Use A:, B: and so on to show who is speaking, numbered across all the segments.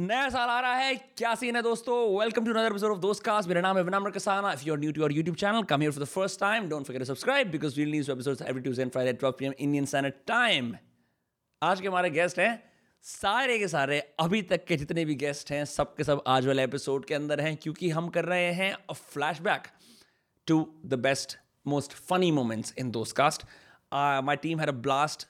A: नया साल आ रहा है क्या सीन है दोस्तों welcome to another episode of Dost cast मेरा नाम है विनाम रकसाना if you are new to your YouTube channel come here for the first time don't forget to subscribe because we news episodes every Tuesday and Friday 12 PM Indian standard time आज के हमारे guest हैं सारे के सारे अभी तक के जितने भी गेस्ट हैं सब के सब आज वाले एपिसोड के अंदर हैं क्योंकि हम कर रहे हैं a flashback to the best most funny moments in Dost cast my team had a blast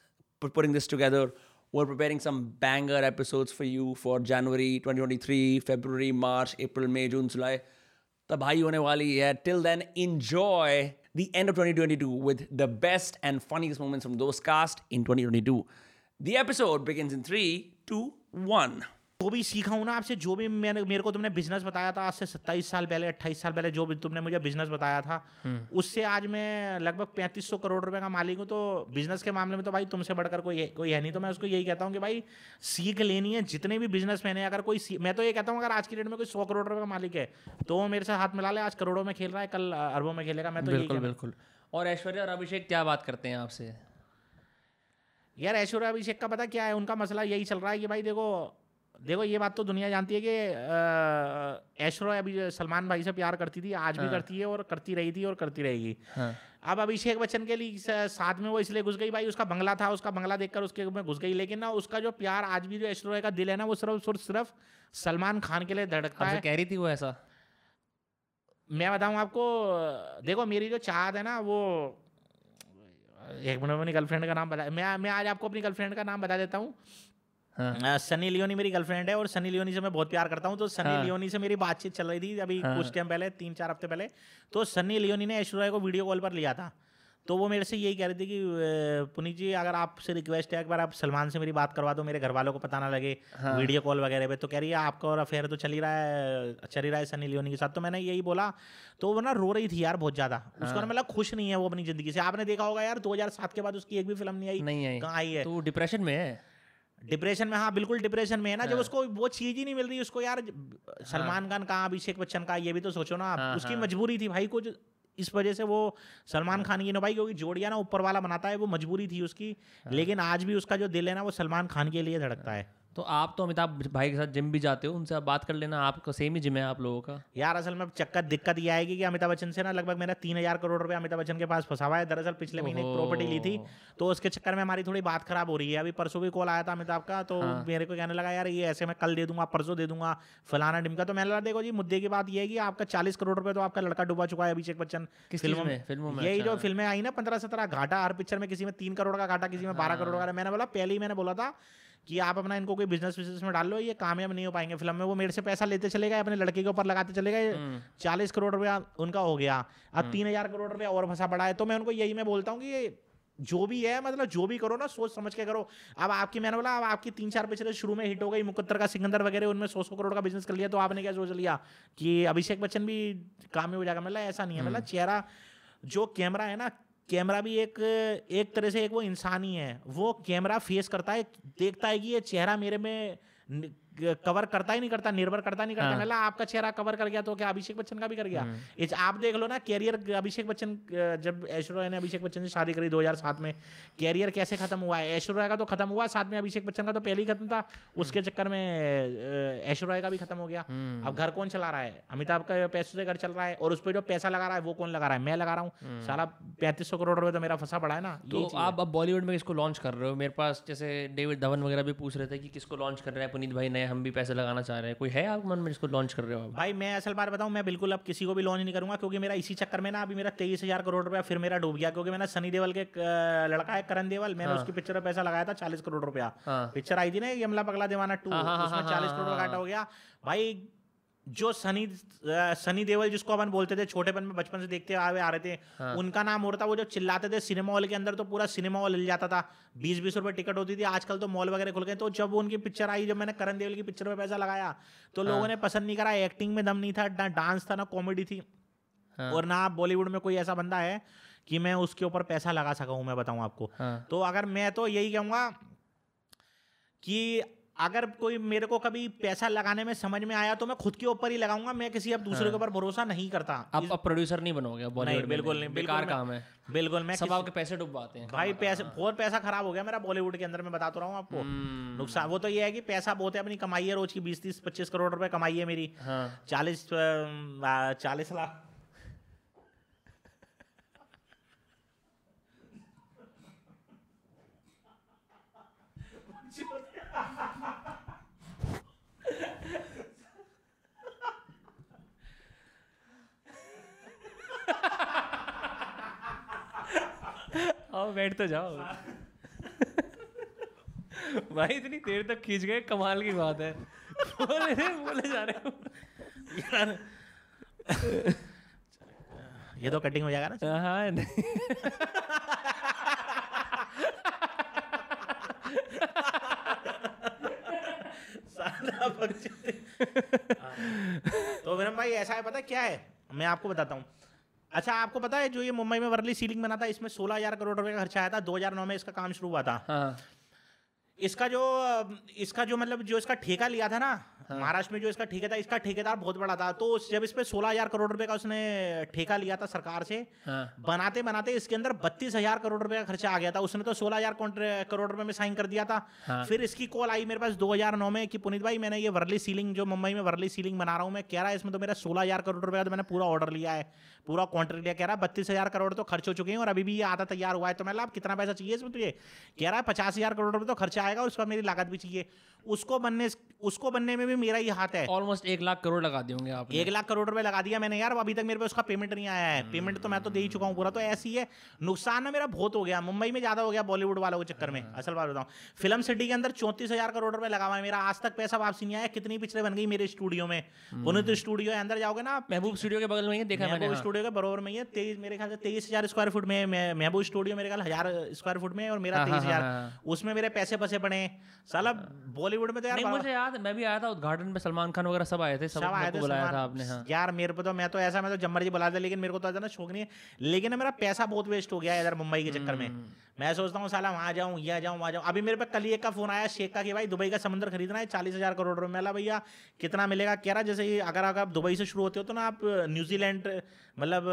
A: putting this together We're preparing some banger episodes for you for January 2023, February, March, April, May, June, July. तब भाई होने वाली है till then enjoy the end 2022 with the best and funniest moments from those cast in 2022. The episode begins in 3, 2,
B: 1. जो तो भी सीखा हूँ ना आपसे जो भी मैंने मेरे को तुमने बिजनेस बताया था आज से सत्ताईस साल पहले अट्ठाईस साल पहले जो भी तुमने मुझे बिजनेस बताया था हम्म। उससे आज मैं लगभग पैंतीस सौ करोड़ रुपए का मालिक हूँ तो बिजनेस के मामले में तो भाई तुमसे बढ़कर कोई कोई है नहीं तो मैं उसको यही कहता हूँ कि भाई सीख लेनी है जितने भी बिजनेस मैंने अगर कोई मैं तो ये कहता हूँ अगर आज की डेट में कोई सौ करोड़ रुपये का मालिक है तो वो मेरे साथ हाथ मिला ले आज करोड़ों में खेल रहा है कल अरबों में खेलेगा मैं तो बिल्कुल बिल्कुल
A: और ऐश्वर्या और अभिषेक क्या बात करते हैं आपसे
B: यार ऐश्वर्या अभिषेक का पता क्या है उनका मसला यही चल रहा है कि भाई देखो देखो ये बात तो दुनिया जानती है कि ऐशरो अभी सलमान भाई से प्यार करती थी आज हाँ। भी करती है और करती रही थी और करती रहेगी हाँ। अब अभिषेक बच्चन के लिए साथ में वो इसलिए घुस गई भाई उसका बंगला था उसका बंगला देखकर उसके में घुस गई लेकिन ना उसका जो प्यार आज भी जो ऐशरो का दिल है ना वो सिर्फ सिर्फ सलमान खान के लिए धड़कता है
A: कह रही थी वो ऐसा
B: मैं बताऊँ आपको देखो मेरी जो चाहत है ना वो एक मिनट में गर्लफ्रेंड का नाम बता मैं मैं आज आपको अपनी गर्लफ्रेंड का नाम बता देता हूँ हाँ। सनी लियोनी मेरी गर्लफ्रेंड है और सनी लियोनी से मैं बहुत प्यार करता हूँ तो सनी हाँ। लियोनी से मेरी बातचीत चल रही थी अभी हाँ। कुछ टाइम पहले तीन चार हफ्ते पहले तो सनी लियोनी ने ऐश्वर्या रॉय को वीडियो कॉल पर लिया था तो वो मेरे से यही कह रही थी कि पुनीत जी अगर आपसे रिक्वेस्ट है एक बार आप सलमान से मेरी बात करवा दो मेरे घर वालों को पता ना लगे हाँ। वीडियो कॉल वगैरह पे तो कह रही है आपका और अफेयर तो चल ही रहा है चल ही रहा है सनी लियोनी के साथ तो मैंने यही बोला तो वो ना रो रही थी यार बहुत ज्यादा हाँ। उसको मतलब खुश नहीं है वो अपनी जिंदगी से आपने देखा होगा यार दो के बाद उसकी एक भी फिल्म नहीं आई नहीं आई कहाँ आई
A: है तो डिप्रेशन में है
B: डिप्रेशन में हाँ बिल्कुल डिप्रेशन में है ना जब हाँ। उसको वो चीज ही नहीं मिल रही उसको यार सलमान हाँ। खान कहाँ अभिषेक बच्चन कहाँ ये भी तो सोचो ना आप हाँ, उसकी मजबूरी थी भाई कुछ इस वजह से वो सलमान खान की भाई क्योंकि जोड़िया ना ऊपर वाला बनाता है वो मजबूरी थी उसकी लेकिन आज भी उसका जो दिल है ना वो सलमान खान के लिए धड़कता है
A: तो आप तो अमिताभ भाई के साथ जिम भी जाते हो उनसे आप बात कर लेना आपका सेम ही जिम है आप लोगों का
B: यार असल में चक्कर दिक्कत ये आएगी कि अमिताभ बच्चन से ना लगभग मेरा तीन हजार करोड़ रुपया अमिताभ बच्चन के पास फंसा हुआ है दरअसल पिछले महीने एक प्रॉपर्टी ली थी तो उसके चक्कर में हमारी थोड़ी बात खराब हो रही है अभी परसों भी कॉल आया था अमिताभ का तो हाँ। मेरे को कहने लगा यार ये ऐसे मैं कल दे दूंगा परसों दे दूंगा फलाना डिमका तो मैंने लगा देखो जी मुद्दे की बात यह है कि आपका चालीस करोड़ रुपए तो आपका लड़का डूबा चुका है अभिषेक बच्चन फिल्मों में फिल्मों में यही जो अच्छा। फिल्में आई ना पंद्रह सत्रह घाटा हर पिक्चर में किसी में तीन करोड़ का घाटा किसी में बारह हाँ। करोड़ का मैंने बोला पहले ही मैंने बोला था कि आप अपना इनको कोई बिजनेस बिजनेस में डाल लो ये कामयाब नहीं हो पाएंगे फिल्म में वो मेरे से पैसा लेते चले गए अपने लड़के के ऊपर लगाते चले गए हम्म। चालीस करोड़ रुपया उनका हो गया अब हम्म। तीन हजार करोड़ रुपया और फंसा पड़ा है तो मैं उनको यही मैं बोलता हूँ कि जो भी है मतलब जो भी करो ना सोच समझ के करो अब आपकी मैंने बोला अब आपकी तीन चार पिछले शुरू में हिट हो गई मुकद्दर का सिकंदर वगैरह उनमें सौ सौ करोड़ का बिजनेस कर लिया तो आपने क्या सोच लिया कि अभिषेक बच्चन भी कामयाब हो जाएगा मतलब ऐसा नहीं है हम्म। मतलब चेहरा जो कैमरा है ना कैमरा भी एक एक तरह से एक वो इंसान ही है वो कैमरा फेस करता है देखता है कि ये चेहरा मेरे में कवर करता ही नहीं करता निर्भर करता नहीं करता मतलब आपका चेहरा कवर कर गया तो क्या अभिषेक बच्चन का भी कर गया हम्म। इस आप देख लो ना कैरियर अभिषेक बच्चन जब ऐश्वर्या ने अभिषेक बच्चन से शादी करी दो में कैरियर कैसे खत्म हुआ है ऐश्वर्या का तो खत्म हुआ साथ में अभिषेक बच्चन का तो पहले ही खत्म था उसके चक्कर में ऐश्वर्या का भी खत्म हो गया हम्म। अब घर कौन चला रहा है अमिताभ का पैसों से घर चल रहा है और उस पर जो पैसा लगा रहा है वो कौन लगा रहा है मैं लगा रहा हूँ हम्म। सारा पैंतीस करोड़ रुपए तो मेरा फंसा पड़ा है ना
A: तो आप अब बॉलीवुड में इसको लॉन्च कर रहे हो मेरे पास जैसे डेविड धवन वगैरह भी पूछ रहे थे कि किसको लॉन्च कर रहे हैं पुनीत भाई नया हम भी पैसे लगाना चाह रहे हैं कोई है आप मन में जिसको लॉन्च कर रहे हो
B: भाई मैं असल बात बताऊँ मैं बिल्कुल अब किसी को भी लॉन्च नहीं करूँगा क्योंकि मेरा इसी चक्कर में ना अभी मेरा तेईस हज़ार करोड़ रुपया फिर मेरा डूब गया क्योंकि मैंने सनी देवल के लड़का है करण देवल मैंने हाँ। उसकी पिक्चर में पैसा लगाया था चालीस करोड़ रुपया पिक्चर हाँ। आई थी ना यमला पगला दीवाना टू हाँ, उसमें चालीस करोड़ का हो गया भाई जो सनी सनी देवल जिसको अपन बोलते थे छोटेपन में बचपन से देखते आ रहे थे हाँ। उनका नाम हो रहा था वो जो चिल्लाते थे सिनेमा हॉल के अंदर तो पूरा सिनेमा हॉल हिल जाता था बीस बीस रुपए टिकट होती थी आजकल तो मॉल वगैरह खुल गए तो जब उनकी पिक्चर आई जब मैंने करण देवल की पिक्चर में पैसा लगाया तो हाँ। लोगों ने पसंद नहीं करा एक्टिंग में दम नहीं था ना डांस था ना कॉमेडी थी हाँ। और ना बॉलीवुड में कोई ऐसा बंदा है कि मैं उसके ऊपर पैसा लगा सका हूँ मैं बताऊँ आपको हाँ। तो अगर मैं तो यही कहूँगा कि अगर कोई मेरे को कभी पैसा लगाने में समझ में आया तो मैं खुद के ऊपर ही लगाऊंगा मैं किसी अब दूसरे के हाँ। ऊपर भरोसा नहीं करता
A: अब इस... अब प्रोड्यूसर नहीं बनोगे बॉलीवुड
B: बिल्कुल नहीं बेकार काम है
A: बिल्कुल मैं सब आपके पैसे डुबवाते हैं
B: भाई पैसे हाँ। बहुत पैसा खराब हो गया मेरा बॉलीवुड के अंदर मैं बता तो रहा हूँ आपको हम्म। नुकसान वो तो ये है कि पैसा बहुत है अपनी कमाई है रोज की बीस तीस पच्चीस करोड़ रुपए कमाई है मेरी हाँ। चालीस चालीस लाख
A: आओ बैठ तो जाओ भाई इतनी देर तक खींच गए कमाल की बात है बोले बोले जा रहे हो यार
B: ये तो कटिंग हो जाएगा ना हाँ, हाँ नहीं हाँ। तो मेरा भाई ऐसा है पता क्या है मैं आपको बताता हूँ अच्छा आपको पता है जो ये मुंबई में वर्ली सीलिंग बना था इसमें सोलह हजार करोड़ रुपए का खर्चा आया था 2009 में इसका काम शुरू हुआ था हाँ।, हाँ। इसका जो इसका जो मतलब जो इसका ठेका लिया था ना हाँ। महाराष्ट्र में जो इसका ठेका था इसका ठेकेदार बहुत बड़ा था तो जब इस पे सोलह हजार करोड़ रुपए का उसने ठेका लिया था सरकार से हाँ। बनाते बनाते इसके अंदर बत्तीस हजार करोड़ रुपए का खर्चा आ गया था उसने तो सोलह हजार करोड़ रुपए में साइन कर दिया था हाँ। फिर इसकी कॉल आई मेरे पास दो हजार नौ में कि पुनित भाई मैंने ये वर्ली सीलिंग जो मुंबई में वर्ली सीलिंग बना रहा हूँ मैं कह रहा है इसमें तो मेरा सोलह हजार करोड़ रुपया तो मैंने पूरा ऑर्डर लिया है पूरा कॉन्ट्रैक्ट लिया कह रहा है बत्तीस हजार करोड़ तो खर्च हो चुके हैं और अभी भी ये आधा तैयार हुआ है तो मैं आप कितना पैसा चाहिए इसमें ये कह रहा है पचास हजार करोड़ रुपए तो खर्चा आएगा और उसका मेरी लागत भी चाहिए उसको बनने उसको बनने में भी मेरा ही हाथ है
A: ऑलमोस्ट
B: एक
A: लाख करोड़ लगा देंगे आप एक लाख
B: करोड़ रुपए
A: लगा दिया मैंने
B: यार अभी तक मेरे पे उसका पेमेंट नहीं आया है पेमेंट तो मैं तो दे ही चुका हूँ पूरा तो ऐसी है नुकसान ना मेरा बहुत हो गया मुंबई में ज्यादा हो गया बॉलीवुड वालों के चक्कर में असल बात बताऊँ फिल्म सिटी के अंदर चौंतीस करोड़ रुपए लगा हुआ है मेरा आज तक पैसा वापसी नहीं आया कितनी पिछले बन गई मेरे स्टूडियो में उन्हें तो
A: स्टूडियो है
B: अंदर जाओगे ना
A: महबूब
B: स्टूडियो के बगल में देखा महबूब स्टूडियो हाँ। के बरबर में तेईस मेरे ख्याल से तेईस हजार स्क्वायर फुट में महबूब स्टूडियो
A: मेरे ख्याल हजार स्क्वायर फुट में और मेरा हाँ,
B: हाँ, तेईस उसमें मेरे पैसे पसे पड़े साला बॉलीवुड बॉलीवुड में तो यार नहीं मुझे याद मैं भी आया था उद्घाटन में सलमान खान वगैरह सब आए थे सब, सब आए थे बुलाया था आपने हाँ। यार मेरे पे तो मैं तो ऐसा मैं तो जम्मर जी बुला था लेकिन मेरे को तो ज्यादा शौक नहीं है लेकिन मेरा पैसा बहुत वेस्ट हो गया इधर मुंबई के चक्कर में हम्म। मैं सोचता हूँ साला वहाँ जाऊँ यहाँ जाऊँ वहाँ जाऊँ अभी मेरे पे कल एक का फोन आया शेख का कि भाई दुबई का समुद्र खरीदना है चालीस हज़ार करोड़ रुपये मेला भैया कितना मिलेगा कह रहा जैसे अगर आप दुबई से शुरू होते हो तो ना आप न्यूजीलैंड मतलब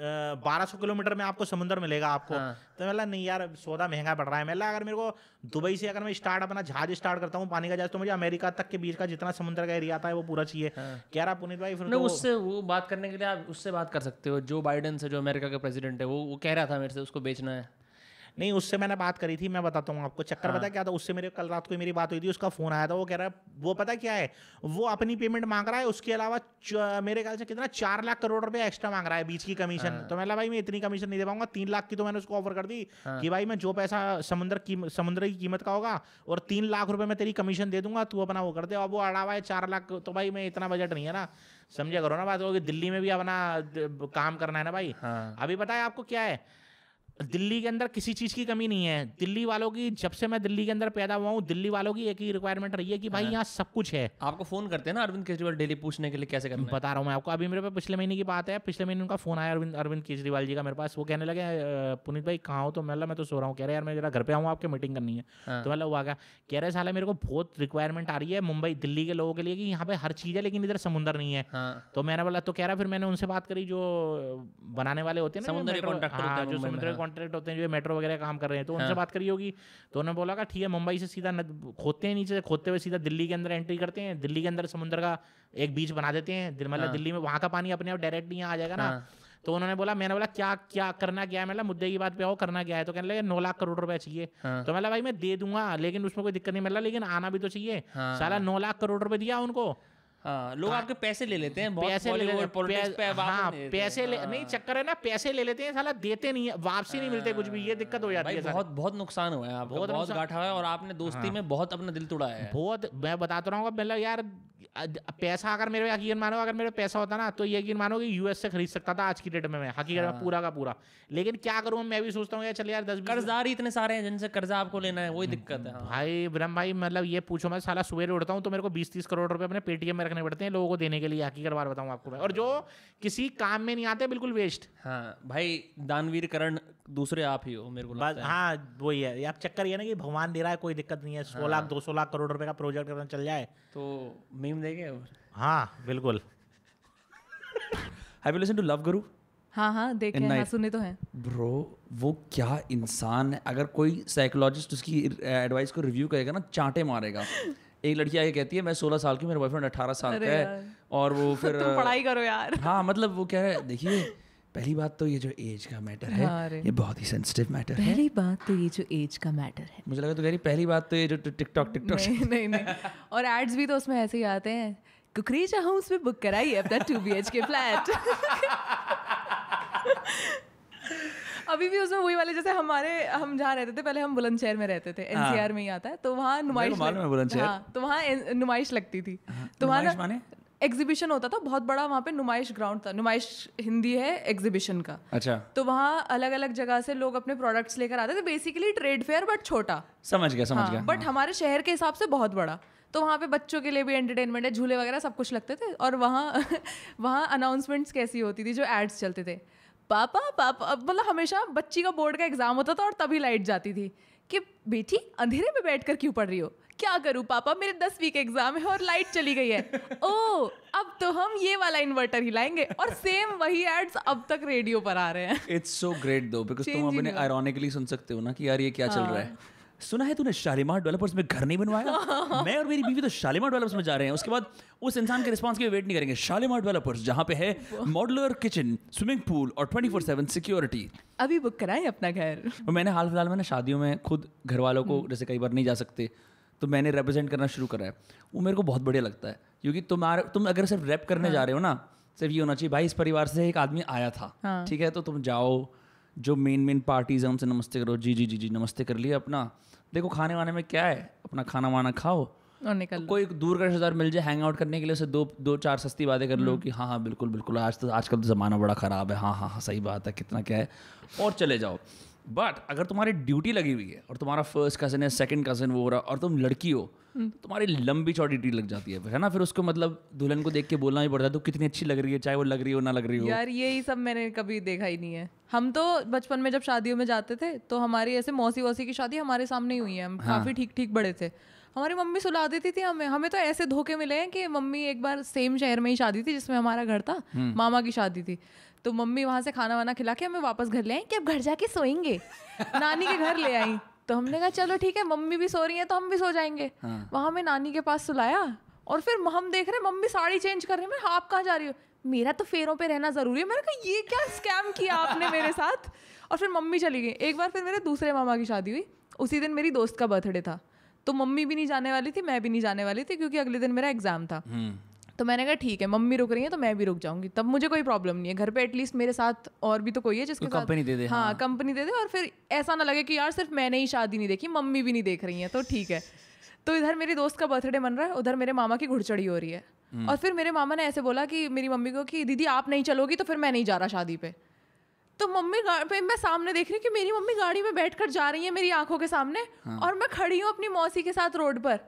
B: बारह सौ किलोमीटर में आपको समुद्र मिलेगा आपको हाँ। तो मैं नहीं यार सौदा महंगा पड़ रहा है मैं अगर मेरे को दुबई से अगर मैं स्टार्ट अपना जहाज स्टार्ट करता हूँ पानी का जहाज तो मुझे अमेरिका तक के बीच का जितना समुद्र का एरिया आता है वो पूरा चाहिए हाँ। कह रहा पुनीत भाई फिर तो...
A: उससे वो बात करने के लिए आप उससे बात कर सकते हो जो बाइडन से जो अमेरिका के प्रेसिडेंट है वो वो कह रहा था मेरे से उसको बेचना है
B: नहीं उससे मैंने बात करी थी मैं बताता हूँ आपको चक्कर हाँ। पता क्या था उससे मेरे कल रात को मेरी बात हुई थी उसका फोन आया था वो कह रहा है वो पता क्या है वो अपनी पेमेंट मांग रहा है उसके अलावा मेरे ख्याल से कितना चार लाख करोड़ रुपए एक्स्ट्रा मांग रहा है बीच की कमीशन हाँ। तो मैं भाई मैं इतनी कमीशन नहीं दे पाऊंगा तीन लाख की तो मैंने उसको ऑफर कर दी हाँ। कि भाई मैं जो पैसा समुद्र की समुद्र की कीमत का होगा और तीन लाख रुपये मैं तेरी कमीशन दे दूंगा तू अपना वो कर दे अब वो अड़ा है चार लाख तो भाई मैं इतना बजट नहीं है ना समझे करो ना बात होगी दिल्ली में भी अपना काम करना है ना भाई हाँ। अभी पता है आपको क्या है दिल्ली के अंदर किसी चीज़ की कमी नहीं है दिल्ली वालों की जब से मैं दिल्ली के अंदर पैदा हुआ हूँ दिल्ली वालों की एक ही रिक्वायरमेंट रही है कि भाई हाँ। यहाँ सब कुछ है
A: आपको फोन करते हैं ना अरविंद केजरीवाल डेली पूछने के लिए कैसे करना
B: बता रहा हूँ मैं आपको अभी मेरे पास पिछले महीने की बात है पिछले महीने उनका फोन आया अरविंद अरविंद केजरीवाल जी का मेरे पास वो कहने लगे पुनीत भाई कहाँ हो तो मतलब मैं तो सो रहा हूँ कह रहे यार मैं जरा घर पे आऊँ आपके मीटिंग करनी है हाँ। तो मतलब वो क्या कह रहे साल मेरे को बहुत रिक्वायरमेंट आ रही है मुंबई दिल्ली के लोगों के लिए कि यहाँ पे हर चीज़ है लेकिन इधर समुंदर नहीं है हाँ। तो मैंने बोला तो कह रहा फिर मैंने उनसे बात करी जो बनाने वाले होते हैं
A: ना समुद्र कॉन्ट्रैक्ट होते हैं जो मेट्रो वगैरह
B: काम कर रहे हैं तो उनसे हाँ। बात करी होगी तो उन्होंने बोला ठीक है मुंबई से सीधा खोदते हैं नीचे से खोदते हुए सीधा दिल्ली के अंदर एंट्री करते हैं दिल्ली के अंदर समुद्र का एक बीच बना देते हैं मतलब हाँ। दिल्ली में वहाँ का पानी अपने आप डायरेक्ट यहाँ आ जाएगा ना हाँ। तो उन्होंने बोला मैंने बोला क्या क्या करना क्या है मतलब मुद्दे की बात पे आओ करना क्या है तो कहने लगे नौ लाख करोड़ रुपए चाहिए हाँ। तो मतलब भाई मैं दे दूंगा लेकिन उसमें कोई दिक्कत नहीं मतलब लेकिन आना भी तो चाहिए हाँ। साला नौ लाख करोड़ रुपए दिया उनको
A: हाँ लोग हाँ। आपके पैसे ले लेते हैं
B: पैसे ले लेते हैं पैसे हाँ, ले, हाँ। नहीं चक्कर है ना पैसे ले लेते हैं साला देते नहीं है वापसी नहीं मिलते कुछ भी ये दिक्कत हो जाती है
A: बहुत बहुत नुकसान हुआ है बहुत बहुत गाठा हुआ है और आपने दोस्ती में बहुत अपना दिल तोड़ा है
B: बहुत मैं बताता रहा हूँ मतलब यार पैसा अगर मेरे यकीन मानो अगर मेरे पैसा होता ना तो यकीन मानो कि यूएस से खरीद सकता था आज की डेट में मैं हकीकत में हाँ। पूरा का पूरा लेकिन क्या करूँ मैं भी सोचता हूँ यार चल
A: यार दस कर्जदार ही इतने सारे हैं जिनसे कर्जा आपको लेना है वही दिक्कत है हाँ। भाई
B: ब्रह्म भाई मतलब ये पूछो मैं साला सुबह उठता हूँ तो मेरे को बीस तीस करोड़ रुपये अपने पेटीएम में रखने पड़ते हैं लोगों को देने के लिए हकीकत बार बताऊँ आपको मैं और जो किसी काम में नहीं आते बिल्कुल वेस्ट
A: हाँ भाई दानवीर करण दूसरे आप ही हो मेरे
B: को हाँ वही है आप चक्कर ये ना कि भगवान दे रहा है कोई दिक्कत नहीं है सौ लाख हाँ। दो सौ लाख करोड़ रुपये का प्रोजेक्ट चल जाए तो
A: मीम देंगे हाँ बिल्कुल have
C: you listen
B: to love
C: guru हाँ हाँ देखे हैं, हाँ, सुने तो हैं ब्रो
A: वो क्या इंसान है अगर कोई साइकोलॉजिस्ट उसकी एडवाइस को रिव्यू करेगा ना चांटे मारेगा एक लड़की आगे कहती है मैं 16 साल की मेरा बॉयफ्रेंड 18 साल का है और वो फिर
C: तुम पढ़ाई करो यार
A: हाँ मतलब वो क्या है देखिए पहली बात तो ये जो एज का मैटर है हाँ ये बहुत ही सेंसिटिव मैटर है पहली बात तो ये जो एज का मैटर है मुझे लगा तो कह पहली बात तो ये जो टिकटॉक
C: टिकटॉक नहीं, नहीं और एड्स भी तो उसमें ऐसे ही आते हैं कुकरेजा हाउस में बुक कराइए अपना टू बी के फ्लैट अभी भी उसमें वही वाले जैसे हमारे हम जहाँ रहते थे पहले हम बुलंदशहर में रहते थे एनसीआर हाँ। में ही आता है तो वहाँ नुमाइश हाँ तो, हाँ, तो वहाँ नुमाइश लगती थी तो वहाँ एग्जीबिशन होता था बहुत बड़ा वहाँ पे नुमाइश ग्राउंड था नुमाइश हिंदी है एग्जीबिशन का अच्छा तो वहाँ अलग अलग जगह से लोग अपने प्रोडक्ट्स लेकर आते थे बेसिकली ट्रेड फेयर बट छोटा समझ गया समझ हाँ, गया बट हाँ। हमारे शहर के हिसाब से बहुत बड़ा तो वहाँ पे बच्चों के लिए भी एंटरटेनमेंट है झूले वगैरह सब कुछ लगते थे और वहाँ वहाँ अनाउंसमेंट्स कैसी होती थी जो एड्स चलते थे पापा पापा मतलब हमेशा बच्ची का बोर्ड का एग्जाम होता था और तभी लाइट जाती थी कि बेटी अंधेरे में बैठ कर क्यों पढ़ रही हो क्या करूं पापा मेरे दसवीं के एग्जाम है और लाइट चली गई है ओ अब तो हम ये वाला इन्वर्टर ही लाएंगे और सेम वही एड्स अब तक रेडियो
A: पर आ रहे हैं it's so great though because तुम अपने आयरोनिकली सुन सकते हो ना कि यार ये क्या हाँ. चल रहा है हाँ। सुना है तूने शालीमार डेवलपर्स में घर नहीं बनवाया मैं और मेरी बीवी तो शालीमार डेवलपर्स में जा रहे हैं उसके बाद उस इंसान के रिस्पांस के लिए वेट नहीं करेंगे शालीमार डेवलपर्स जहाँ पे है मॉडुलर किचन स्विमिंग पूल और ट्वेंटी फोर सेवन सिक्योरिटी
C: अभी बुक कराएं अपना घर
A: मैंने हाल फिलहाल में ना शादियों में खुद घर वालों को हम्म। जैसे कई बार नहीं जा सकते तो मैंने रिप्रेजेंट करना शुरू करा है वो मेरे को बहुत बढ़िया लगता है क्योंकि तुम्हारे तुम अगर सिर्फ रेप करने हाँ. जा रहे हो ना सिर्फ ये होना चाहिए भाई इस परिवार से एक आदमी आया था हाँ. ठीक है तो तुम जाओ जो मेन मेन पार्टीज हैं उनसे नमस्ते करो जी जी जी जी नमस्ते कर लिए अपना देखो खाने वाने में क्या है अपना खाना वाना खाओ और निकल तो कोई दूर का रिश्तेदार मिल जाए हैंग आउट करने के लिए उसे दो दो चार सस्ती बातें कर लो हम्म। कि हाँ हाँ बिल्कुल बिल्कुल आज तो आजकल तो ज़माना बड़ा ख़राब है हाँ हाँ हाँ सही बात है कितना क्या है और चले जाओ बट अगर तुम्हारी ड्यूटी लगी हुई है और तुम्हारा फर्स्ट कजन है सेकंड कजन वो हो रहा और तुम लड़की हो हम्म। तो तुम्हारी लंबी चौड़ी ड्यूटी लग जाती है है ना फिर
C: उसको मतलब दुल्हन को देख के बोलना ही पड़ता है तो कितनी अच्छी लग रही है चाहे वो लग रही हो ना लग रही हो यार यही सब मैंने कभी देखा ही नहीं है हम तो बचपन में जब शादियों में जाते थे तो हमारी ऐसे मौसी वौसी की शादी हमारे सामने ही हुई है हम हाँ। काफ़ी ठीक ठीक बड़े थे हमारी मम्मी सुला देती थी हमें हमें तो ऐसे धोखे मिले हैं कि मम्मी एक बार सेम शहर में ही शादी थी जिसमें हमारा घर था हम्म। मामा की शादी थी तो मम्मी वहां से खाना वाना खिला के हमें वापस घर ले आई कि अब घर जाके सोएंगे नानी के घर ले आई तो हमने कहा चलो ठीक है मम्मी भी सो रही है तो हम भी सो जाएंगे हाँ। वहां में नानी के पास सुलाया और फिर हम देख रहे मम्मी साड़ी चेंज कर रही है मैं आप कहाँ जा रही हो मेरा तो फेरों पे रहना ज़रूरी है मैंने कहा ये क्या स्कैम किया आपने मेरे साथ और फिर मम्मी चली गई एक बार फिर मेरे दूसरे मामा की शादी हुई उसी दिन मेरी दोस्त का बर्थडे था तो मम्मी भी नहीं जाने वाली थी मैं भी नहीं जाने वाली थी क्योंकि अगले दिन मेरा एग्ज़ाम था हम्म। तो मैंने कहा ठीक है मम्मी रुक रही है तो मैं भी रुक जाऊंगी तब मुझे कोई प्रॉब्लम नहीं है घर पे एटलीस्ट मेरे साथ और भी तो कोई है जिसको कंपनी दे दे हाँ, हाँ कंपनी दे दे और फिर ऐसा ना लगे कि यार सिर्फ मैंने ही शादी नहीं देखी मम्मी भी नहीं देख रही है तो ठीक है तो इधर मेरी दोस्त का बर्थडे मन रहा है उधर मेरे मामा की घुड़चड़ी हो रही है हम्म। और फिर मेरे मामा ने ऐसे बोला कि मेरी मम्मी को कि दीदी आप नहीं चलोगी तो फिर मैं नहीं जा रहा शादी पे तो मम्मी पे मैं सामने देख रही हूँ कि मेरी मम्मी गाड़ी में बैठ कर जा रही है मेरी आंखों के सामने हाँ। और मैं खड़ी हूँ अपनी मौसी के साथ रोड पर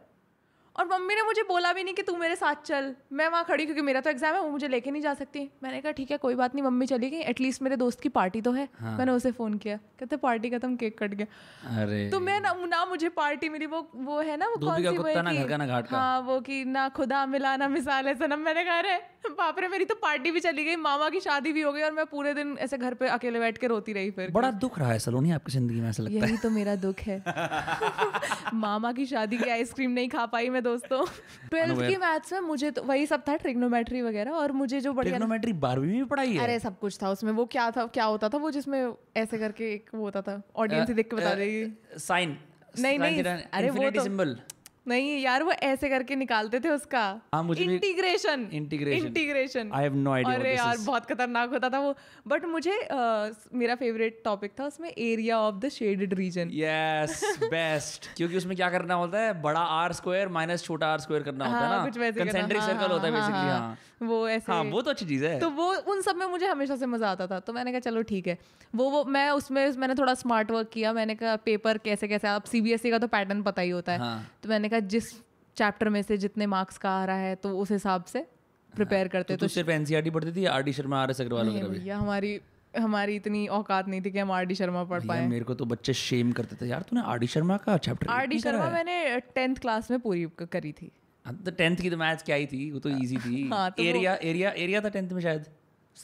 C: और मम्मी ने मुझे बोला भी नहीं कि तू मेरे साथ चल मैं वहाँ खड़ी क्योंकि मेरा तो एग्जाम है वो मुझे लेके नहीं जा सकती मैंने कहा ठीक है कोई बात नहीं मम्मी चली गई एटलीस्ट मेरे दोस्त की पार्टी तो है हाँ। मैंने उसे फ़ोन किया कहते पार्टी खत्म केक कट गया अरे तो मैं ना, ना मुझे पार्टी मिली वो वो है ना वो कौन सी वो हाँ वो कि ना खुदा मिला ना मिसाल है सनम मैंने कहा रहे बाप रे मेरी तो पार्टी भी चली गई मामा की शादी भी हो गई और मैं पूरे दिन ऐसे घर पे अकेले बैठ के रोती रही फिर बड़ा दुख रहा है सलोनी आपकी जिंदगी में ऐसा लगता है यही तो मेरा दुख है मामा की शादी की आइसक्रीम नहीं खा पाई मैं दोस्तों ट्वेल्थ की मैथ्स में मुझे तो वही सब था ट्रिग्नोमेट्री वगैरह और मुझे जो बड़ी ट्रिग्नोमेट्री बारहवीं में पढ़ाई है अरे सब कुछ था उसमें वो क्या था क्या होता था वो जिसमें ऐसे करके एक वो होता था ऑडियंस देख के बता देगी साइन नहीं नहीं अरे वो तो नहीं यार वो ऐसे करके निकालते थे उसका हाँ मुझे integration integration integration I have no idea अरे यार बहुत खतरनाक होता था वो बट मुझे uh, मेरा फेवरेट टॉपिक था उसमें area of the shaded region yes best क्योंकि उसमें क्या करना होता है बड़ा आर स्क्वायर माइनस छोटा आर स्क्वायर करना होता है हाँ, ना कुछ वैसे कंसेंट्रिक सर्कल हाँ, होता है बेसिकली हाँ, हां वो ऐसे हां वो तो अच्छी चीज है तो वो उन सब में मुझे हमेशा से मजा आता था तो मैंने कहा चलो ठीक है वो वो मैं उसमें मैंने थोड़ा स्मार्ट वर्क किया मैंने कहा पेपर कैसे कैसे आप सीबीएसई e का तो पैटर्न पता ही होता है तो मैंने कहा जिस चैप्टर में से जितने मार्क्स का आ रहा है तो उस हिसाब से प्रिपेयर हाँ, करते तो, तो, तो सिर्फ एनसीईआरटी पढ़ती थी R D Sharma R S Agarwal भैया हमारी हमारी इतनी औकात नहीं थी कि हम आर डी शर्मा पढ़ पाए मेरे को तो बच्चे शेम करते थे यार तूने आर डी शर्मा का चैप्टर आर डी शर्मा मैंने टेंथ क्लास में पूरी करी थी हाँ, तो टेंथ की तो मैथ क्या ही थी वो तो इजी थी एरिया एरिया एरिया था टेंथ में शायद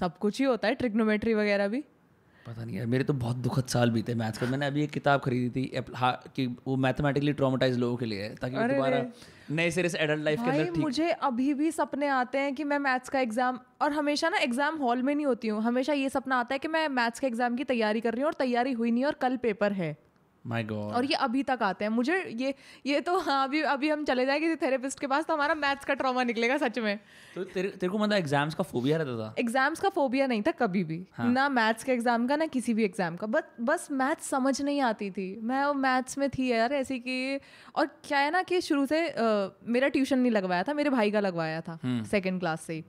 C: सब कुछ ही होता है ट्रिग्नोमेट्री वगैरह भी पता नहीं है मेरे तो बहुत दुखद साल बीते मैथ्स का मैंने अभी एक किताब खरीदी थी हाँ, कि वो मैथमेटिकली ट्रामेटाइज लोगों के लिए है ताकि दोबारा नए सिरे से एडल्ट लाइफ के अंदर मुझे अभी भी सपने आते हैं कि मैं मैथ्स का एग्जाम और हमेशा ना एग्जाम हॉल में नहीं होती हूँ हमेशा ये सपना आता है कि मैं मैथ्स के एग्जाम की तैयारी कर रही हूँ और तैयारी हुई नहीं और कल पेपर है माय गॉड और ये अभी तक आते हैं मुझे ये ये तो हाँ अभी अभी हम चले जाएंगे किसी थेरेपिस्ट के पास तो हमारा मैथ्स का ट्रॉमा निकलेगा सच में तो तेरे तेरे को मतलब एग्जाम्स का फोबिया रहता था एग्जाम्स का फोबिया नहीं था कभी भी हाँ. ना मैथ्स के एग्जाम का ना किसी भी एग्जाम का बट बस मैथ्स समझ नहीं आती थी मैं वो मैथ्स में थी यार ऐसी कि और क्या है ना कि शुरू से आ, मेरा ट्यूशन नहीं लगवाया था मेरे भाई का लगवाया था सेकेंड हम्म। क्लास से ही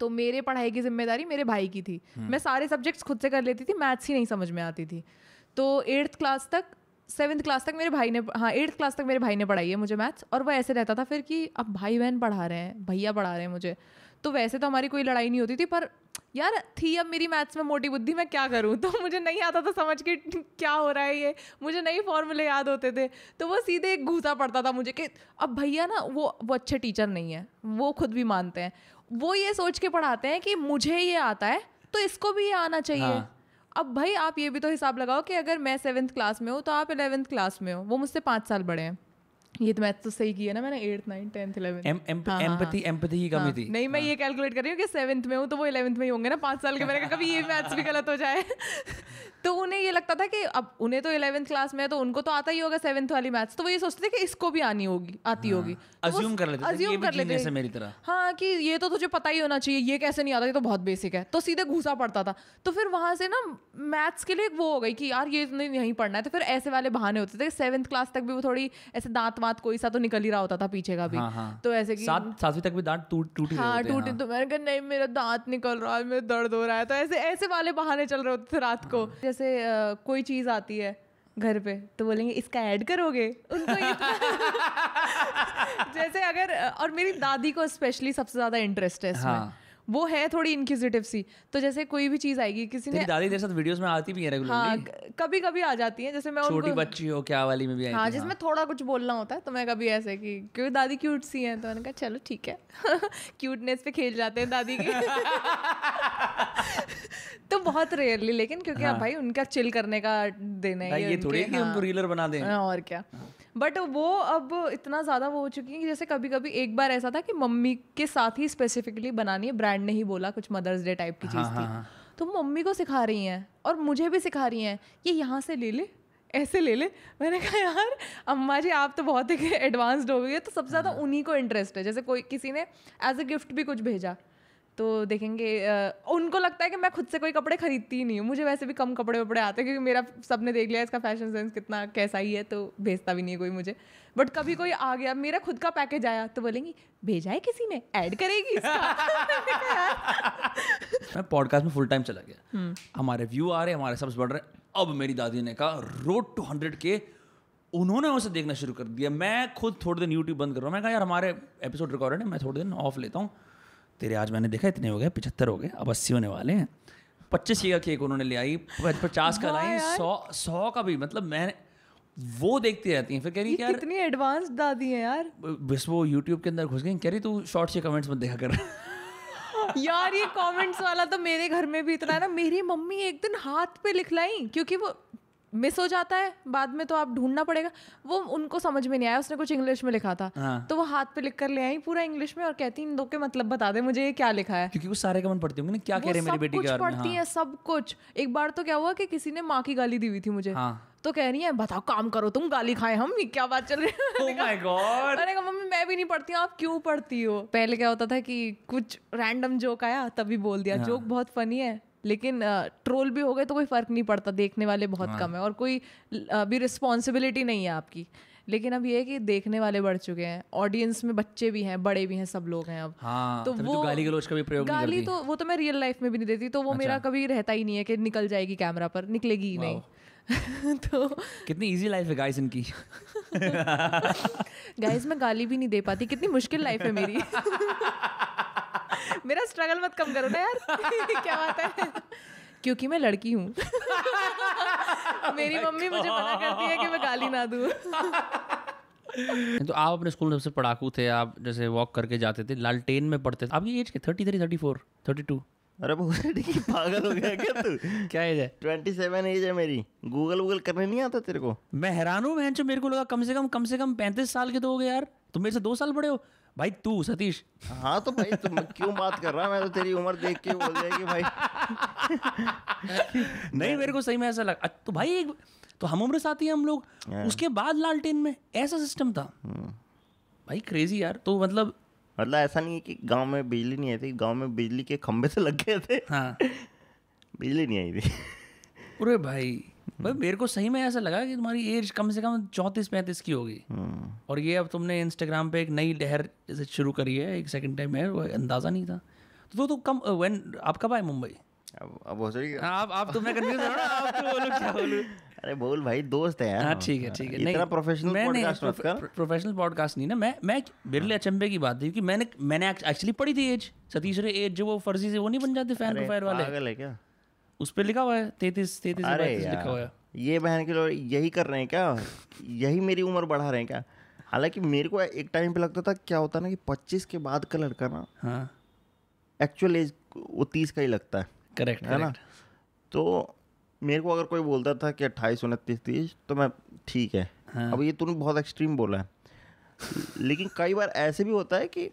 C: तो मेरे पढ़ाई की जिम्मेदारी मेरे भाई की थी हम्म। मैं सारे सब्जेक्ट्स खुद से कर लेती थी मैथ्स ही नहीं समझ में आती थी तो एट्थ क्लास तक सेवन्थ क्लास तक मेरे भाई ने हाँ एट्थ क्लास तक मेरे भाई ने पढ़ाई है मुझे मैथ्स और वह ऐसे रहता था फिर कि अब भाई बहन पढ़ा रहे हैं भैया पढ़ा रहे हैं मुझे तो वैसे तो हमारी कोई लड़ाई नहीं होती थी पर यार थी अब मेरी मैथ्स में मोटी बुद्धि मैं क्या करूँ तो मुझे नहीं आता था समझ के क्या हो रहा है ये मुझे नई फॉर्मूले याद होते थे तो वो सीधे एक घूसा पड़ता था मुझे कि अब भैया ना वो वो अच्छे टीचर नहीं है वो खुद भी मानते हैं वो ये सोच के पढ़ाते हैं कि मुझे ये आता है तो इसको भी ये आना चाहिए हाँ. अब भाई आप ये भी तो हिसाब लगाओ कि अगर मैं सेवन्थ क्लास में हूँ तो आप इलेवेंथ क्लास में हो वो मुझसे पाँच साल बड़े हैं ये तो मैथ तो सही किया ना मैंने eighth ninth tenth eleventh empathy empathy ही कमी थी हाँ। नहीं मैं हाँ। ये कैलकुलेट कर रही हूँ कि सेवन्थ में हूँ तो वो इलेवंथ में ही होंगे ना पाँच साल के मेरे का कभी ये मैथ्स भी गलत हो जाए तो उन्हें ये लगता था कि अब उन्हें तो इलेवंथ क्लास में है तो
D: उनको तो आता ही होगा सेवन्थ वाली मैथ्स तो वो ये सोचते थे कि इसको भी आनी होगी आती हाँ। होगी अज्यूम तो कर लेते अज्यूम कर लेते मेरी तरह हाँ कि ये तो तुझे पता ही होना चाहिए ये कैसे नहीं आता ये तो बहुत बेसिक है तो सीधे घुसा पड़ता था तो फिर वहाँ से ना मैथ्स के लिए वो हो गई कि यार ये तो नहीं पढ़ना है तो फिर ऐसे वाले बहाने होते थे सेवन्थ क्लास तक भी वो थोड़ी ऐसे दांत पाँच कोई सा तो निकल ही रहा होता था पीछे का भी हाँ, हाँ. तो ऐसे कि सातवीं तक भी दांत टूट टूट हाँ टूटे हाँ। तो मैंने कहा नहीं मेरा दांत निकल रहा है मेरा दर्द हो रहा है तो ऐसे ऐसे वाले बहाने चल रहे होते थे रात को हाँ। जैसे कोई चीज़ आती है घर पे तो बोलेंगे इसका ऐड करोगे उनको जैसे अगर और मेरी दादी को स्पेशली सबसे ज़्यादा इंटरेस्ट है इसमें हाँ. वो है थोड़ी इनक्यूजिटिव सी तो जैसे कोई भी चीज आएगी किसी ने दादी तेरे साथ वीडियोस में आती भी है रेगुलरली हाँ, कभी कभी आ जाती है जैसे मैं छोटी बच्ची हो क्या वाली में भी आई हाँ हाँ। जिसमें थोड़ा कुछ बोलना होता है तो मैं कभी ऐसे कि क्योंकि दादी क्यूट सी है तो मैंने कहा चलो ठीक है क्यूटनेस पे खेल जाते हैं दादी की तो बहुत रेयरली लेकिन क्योंकि हाँ। भाई उनका चिल करने का देना है ये थोड़ी कि हाँ। बना दें हाँ, और क्या हाँ। बट वो अब इतना ज़्यादा वो हो चुकी है कि जैसे कभी कभी एक बार ऐसा था कि मम्मी के साथ ही स्पेसिफिकली बनानी है ब्रांड ने ही बोला कुछ मदर्स डे टाइप की हाँ, चीज़ थी हाँ, हाँ। तो मम्मी को सिखा रही हैं और मुझे भी सिखा रही हैं ये यहाँ से ले ले ऐसे ले ले मैंने कहा यार अम्मा जी आप तो बहुत ही एडवांस्ड हो गई है तो सबसे ज़्यादा उन्हीं को इंटरेस्ट है जैसे कोई किसी ने एज अ गिफ्ट भी कुछ भेजा तो देखेंगे उनको लगता है कि मैं खुद से कोई कपड़े खरीदती ही नहीं हूँ मुझे वैसे भी कम कपड़े वपड़े आते हैं क्योंकि मेरा सबने देख लिया इसका फैशन सेंस कितना कैसा ही है तो भेजता भी नहीं है कोई मुझे बट कभी कोई आ गया मेरा खुद का पैकेज आया तो बोलेंगी भेजा है किसी ने ऐड करेगी मैं पॉडकास्ट में फुल टाइम चला गया हम्म। हमारे व्यू आ रहे हमारे सब्स बढ़ रहे अब मेरी दादी ने कहा रोड टू हंड्रेड के उन्होंने उसे देखना शुरू कर दिया मैं खुद थोड़े दिन यूट्यूब बंद कर रहा हूँ मैं कहा यार हमारे एपिसोड रिकॉर्डेड है मैं थोड़े दिन ऑफ लेता हूँ तेरे आज मैंने देखा इतने हो गए पिछहत्तर हो गए अब अस्सी होने वाले हैं पच्चीस की का केक उन्होंने ले आई पचास का लाई सौ सौ का भी मतलब मैंने वो देखती रहती हैं फिर कह रही यार कितनी एडवांस दादी है यार बस वो यूट्यूब के अंदर घुस गई कह रही तू शॉर्ट्स के कमेंट्स मत देखा कर यार ये कमेंट्स वाला तो मेरे घर में भी इतना है ना मेरी मम्मी एक दिन हाथ पे लिख लाई क्योंकि वो मिस हो जाता है बाद में तो आप ढूंढना पड़ेगा वो उनको समझ में नहीं आया उसने कुछ इंग्लिश में लिखा था हाँ। तो वो हाथ पे लिख कर ले आई पूरा इंग्लिश में और कहती इन दो के मतलब बता दे मुझे ये क्या लिखा है क्योंकि वो सारे कमन पढ़ती होंगे ना क्या कह रहे मेरी बेटी के पढ़ती हाँ। है सब कुछ एक बार तो क्या हुआ कि किसी ने माँ की गाली दी हुई थी मुझे हाँ। तो कह रही है बताओ काम करो तुम गाली खाए हम क्या बात चल रही है oh मम्मी मैं भी नहीं पढ़ती हूँ आप क्यों पढ़ती हो पहले क्या होता था कि कुछ रैंडम जोक आया तभी बोल दिया जोक हाँ। बहुत फनी है लेकिन ट्रोल भी हो गए तो कोई फ़र्क नहीं पड़ता देखने वाले बहुत हाँ. कम है और कोई अभी रिस्पॉन्सिबिलिटी नहीं है आपकी लेकिन अब ये है कि देखने वाले बढ़ चुके हैं ऑडियंस में बच्चे भी हैं बड़े भी हैं सब लोग हैं अब हाँ, तो, तो वो तो गाली गलोच का भी प्रयोग गाली नहीं तो वो तो मैं रियल लाइफ में भी नहीं देती तो वो अच्छा। मेरा कभी रहता ही नहीं है कि निकल जाएगी कैमरा पर निकलेगी ही नहीं तो कितनी इजी लाइफ है गाइस इनकी गाइस मैं गाली भी नहीं दे पाती कितनी मुश्किल लाइफ है मेरी मेरा स्ट्रगल मत कम करो ना यार क्या बात है क्योंकि मैं लड़की हूँ मेरी oh मम्मी मुझे मना करती है कि मैं गाली ना दू तो आप अपने स्कूल में सबसे पढ़ाकू थे आप जैसे वॉक करके जाते थे लालटेन में पढ़ते थे आपकी एज के thirty three thirty four thirty two अरे पागल हो गया क्या तू क्या एज है ट्वेंटी सेवन एज है मेरी गूगल वूगल करने नहीं आता तेरे को मैं हैरान हूँ बहन मेरे को लगा कम से कम कम से कम पैंतीस साल के तो हो गए यार तुम तो मेरे से दो साल बड़े हो भाई तू सतीश
E: हाँ तो भाई तुम तो क्यों बात कर रहा मैं तो तेरी उम्र देख के बोल जाएगी भाई
D: नहीं मेरे को सही में ऐसा लगा तो भाई एक तो हम उम्र साथ ही हम लोग हाँ। उसके बाद लालटेन में ऐसा सिस्टम था हम्म। भाई क्रेजी यार तो मतलब
E: मतलब ऐसा नहीं है कि गांव में बिजली नहीं आई थी गांव में बिजली के खंबे से तो लग गए थे हाँ बिजली नहीं आई थी
D: अरे भाई भाई मेरे को सही में ऐसा लगा कि तुम्हारी एज कम से कम चौंतीस पैंतीस की होगी हम्म। और ये अब तुमने इंस्टाग्राम पे एक नई लहर जैसे शुरू करी है एक सेकंड टाइम है वो अंदाज़ा नहीं था तो तो कम व्हेन आप कब आए मुंबई अब अब हो सही हाँ, आप आप तुम्हें कंफ्यूज हो ना आप तो बोलो क्या बोलो अरे बोल भाई दोस्त है हाँ ठीक है ठीक है नहीं इतना प्रोफेशनल पॉडकास्ट मत कर प्रोफेशनल पॉडकास्ट नहीं ना मैं मैं बिरले हाँ। अचंभे की बात थी क्योंकि मैंने मैंने एक्चुअली पढ़ी थी एज सतीश रे एज जो वो फर्जी से वो नहीं बन जाते फैन प्रोफाइल वाले पागल है क्या उस पर लिखा हुआ है तैतीस तैतीस लिखा हुआ है
E: ये बहन के लोग यही कर रहे हैं क्या यही मेरी उम्र बढ़ा रहे हैं क्या हालांकि मेरे को एक टाइम पे लगता था क्या होता ना कि पच्चीस के बाद का लड़का ना एक्चुअल हाँ। एज वो तीस का ही लगता है
D: करेक्ट
E: है ना तो मेरे को अगर कोई बोलता था कि अट्ठाईस उनतीस तीस तो मैं ठीक है हाँ। अब ये तूने बहुत एक्सट्रीम बोला है लेकिन कई बार ऐसे भी होता है कि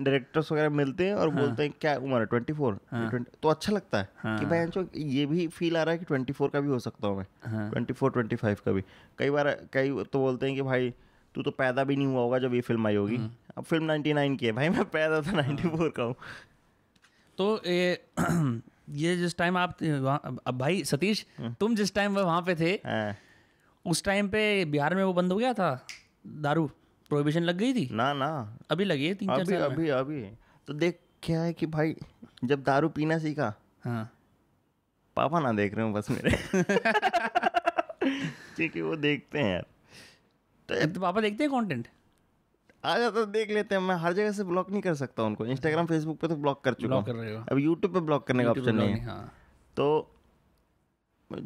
E: डायरेक्टर्स वगैरह मिलते हैं और हाँ. बोलते हैं क्या उम्र है ट्वेंटी फोर हाँ। तो अच्छा लगता है हाँ. कि भाई ये भी फील आ रहा है कि ट्वेंटी फोर का भी हो सकता हूँ मैं ट्वेंटी फोर ट्वेंटी फाइव का भी कई बार कई तो बोलते हैं कि भाई तू तो पैदा भी नहीं हुआ होगा जब ये फिल्म आई होगी हाँ। अब फिल्म नाइन्टी नाइन की है भाई मैं पैदा था नाइन्टी फोर का हूँ
D: तो ये ये जिस टाइम आप अब भाई सतीश हाँ। तुम जिस टाइम वहाँ पे थे उस टाइम पे बिहार में वो बंद हो गया था दारू प्रोहिबिशन लग गई थी
E: ना ना
D: अभी लगी है तीन चार
E: अभी अभी अभी तो देख क्या है कि भाई जब दारू पीना सीखा हाँ पापा ना देख रहे हो बस मेरे क्योंकि वो देखते हैं यार
D: तो, तो पापा देखते हैं कंटेंट
E: आ जाता देख लेते हैं मैं हर जगह से ब्लॉक नहीं कर सकता उनको इंस्टाग्राम फेसबुक पे तो ब्लॉक कर चुका हूँ अब यूट्यूब पे ब्लॉक करने का ऑप्शन नहीं है हाँ। तो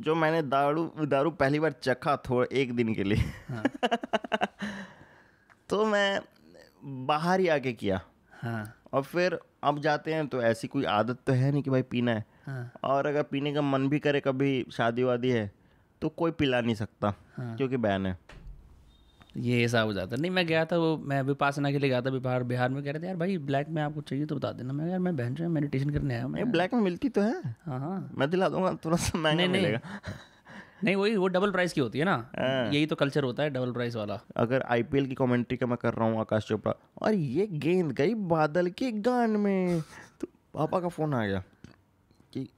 E: जो मैंने दारू दारू पहली बार चखा थोड़ा एक दिन के लिए हाँ। तो मैं बाहर ही आके किया हाँ और फिर अब जाते हैं तो ऐसी कोई आदत तो है नहीं कि भाई पीना है हाँ। और अगर पीने का मन भी करे कभी शादी वादी है तो कोई पिला नहीं सकता हाँ। क्योंकि बैन है
D: ये ऐसा हो जाता नहीं मैं गया था वो मैं विपासना के लिए गया था बिहार बिहार में कह रहे थे यार भाई ब्लैक में आपको चाहिए तो बता देना मैं यार मैं बहन जो मेडिटेशन करने आया
E: हूँ ब्लैक में मिलती तो है हाँ हाँ मैं दिला दूंगा थोड़ा सा महंगा मिलेगा
D: नहीं वही वो डबल प्राइस की होती है ना हाँ। यही तो कल्चर होता है डबल प्राइस वाला
E: अगर आईपीएल की कमेंट्री का मैं कर रहा हूँ आकाश चोपड़ा और ये गेंद गई बादल के गान में तो पापा का फोन आ गया कि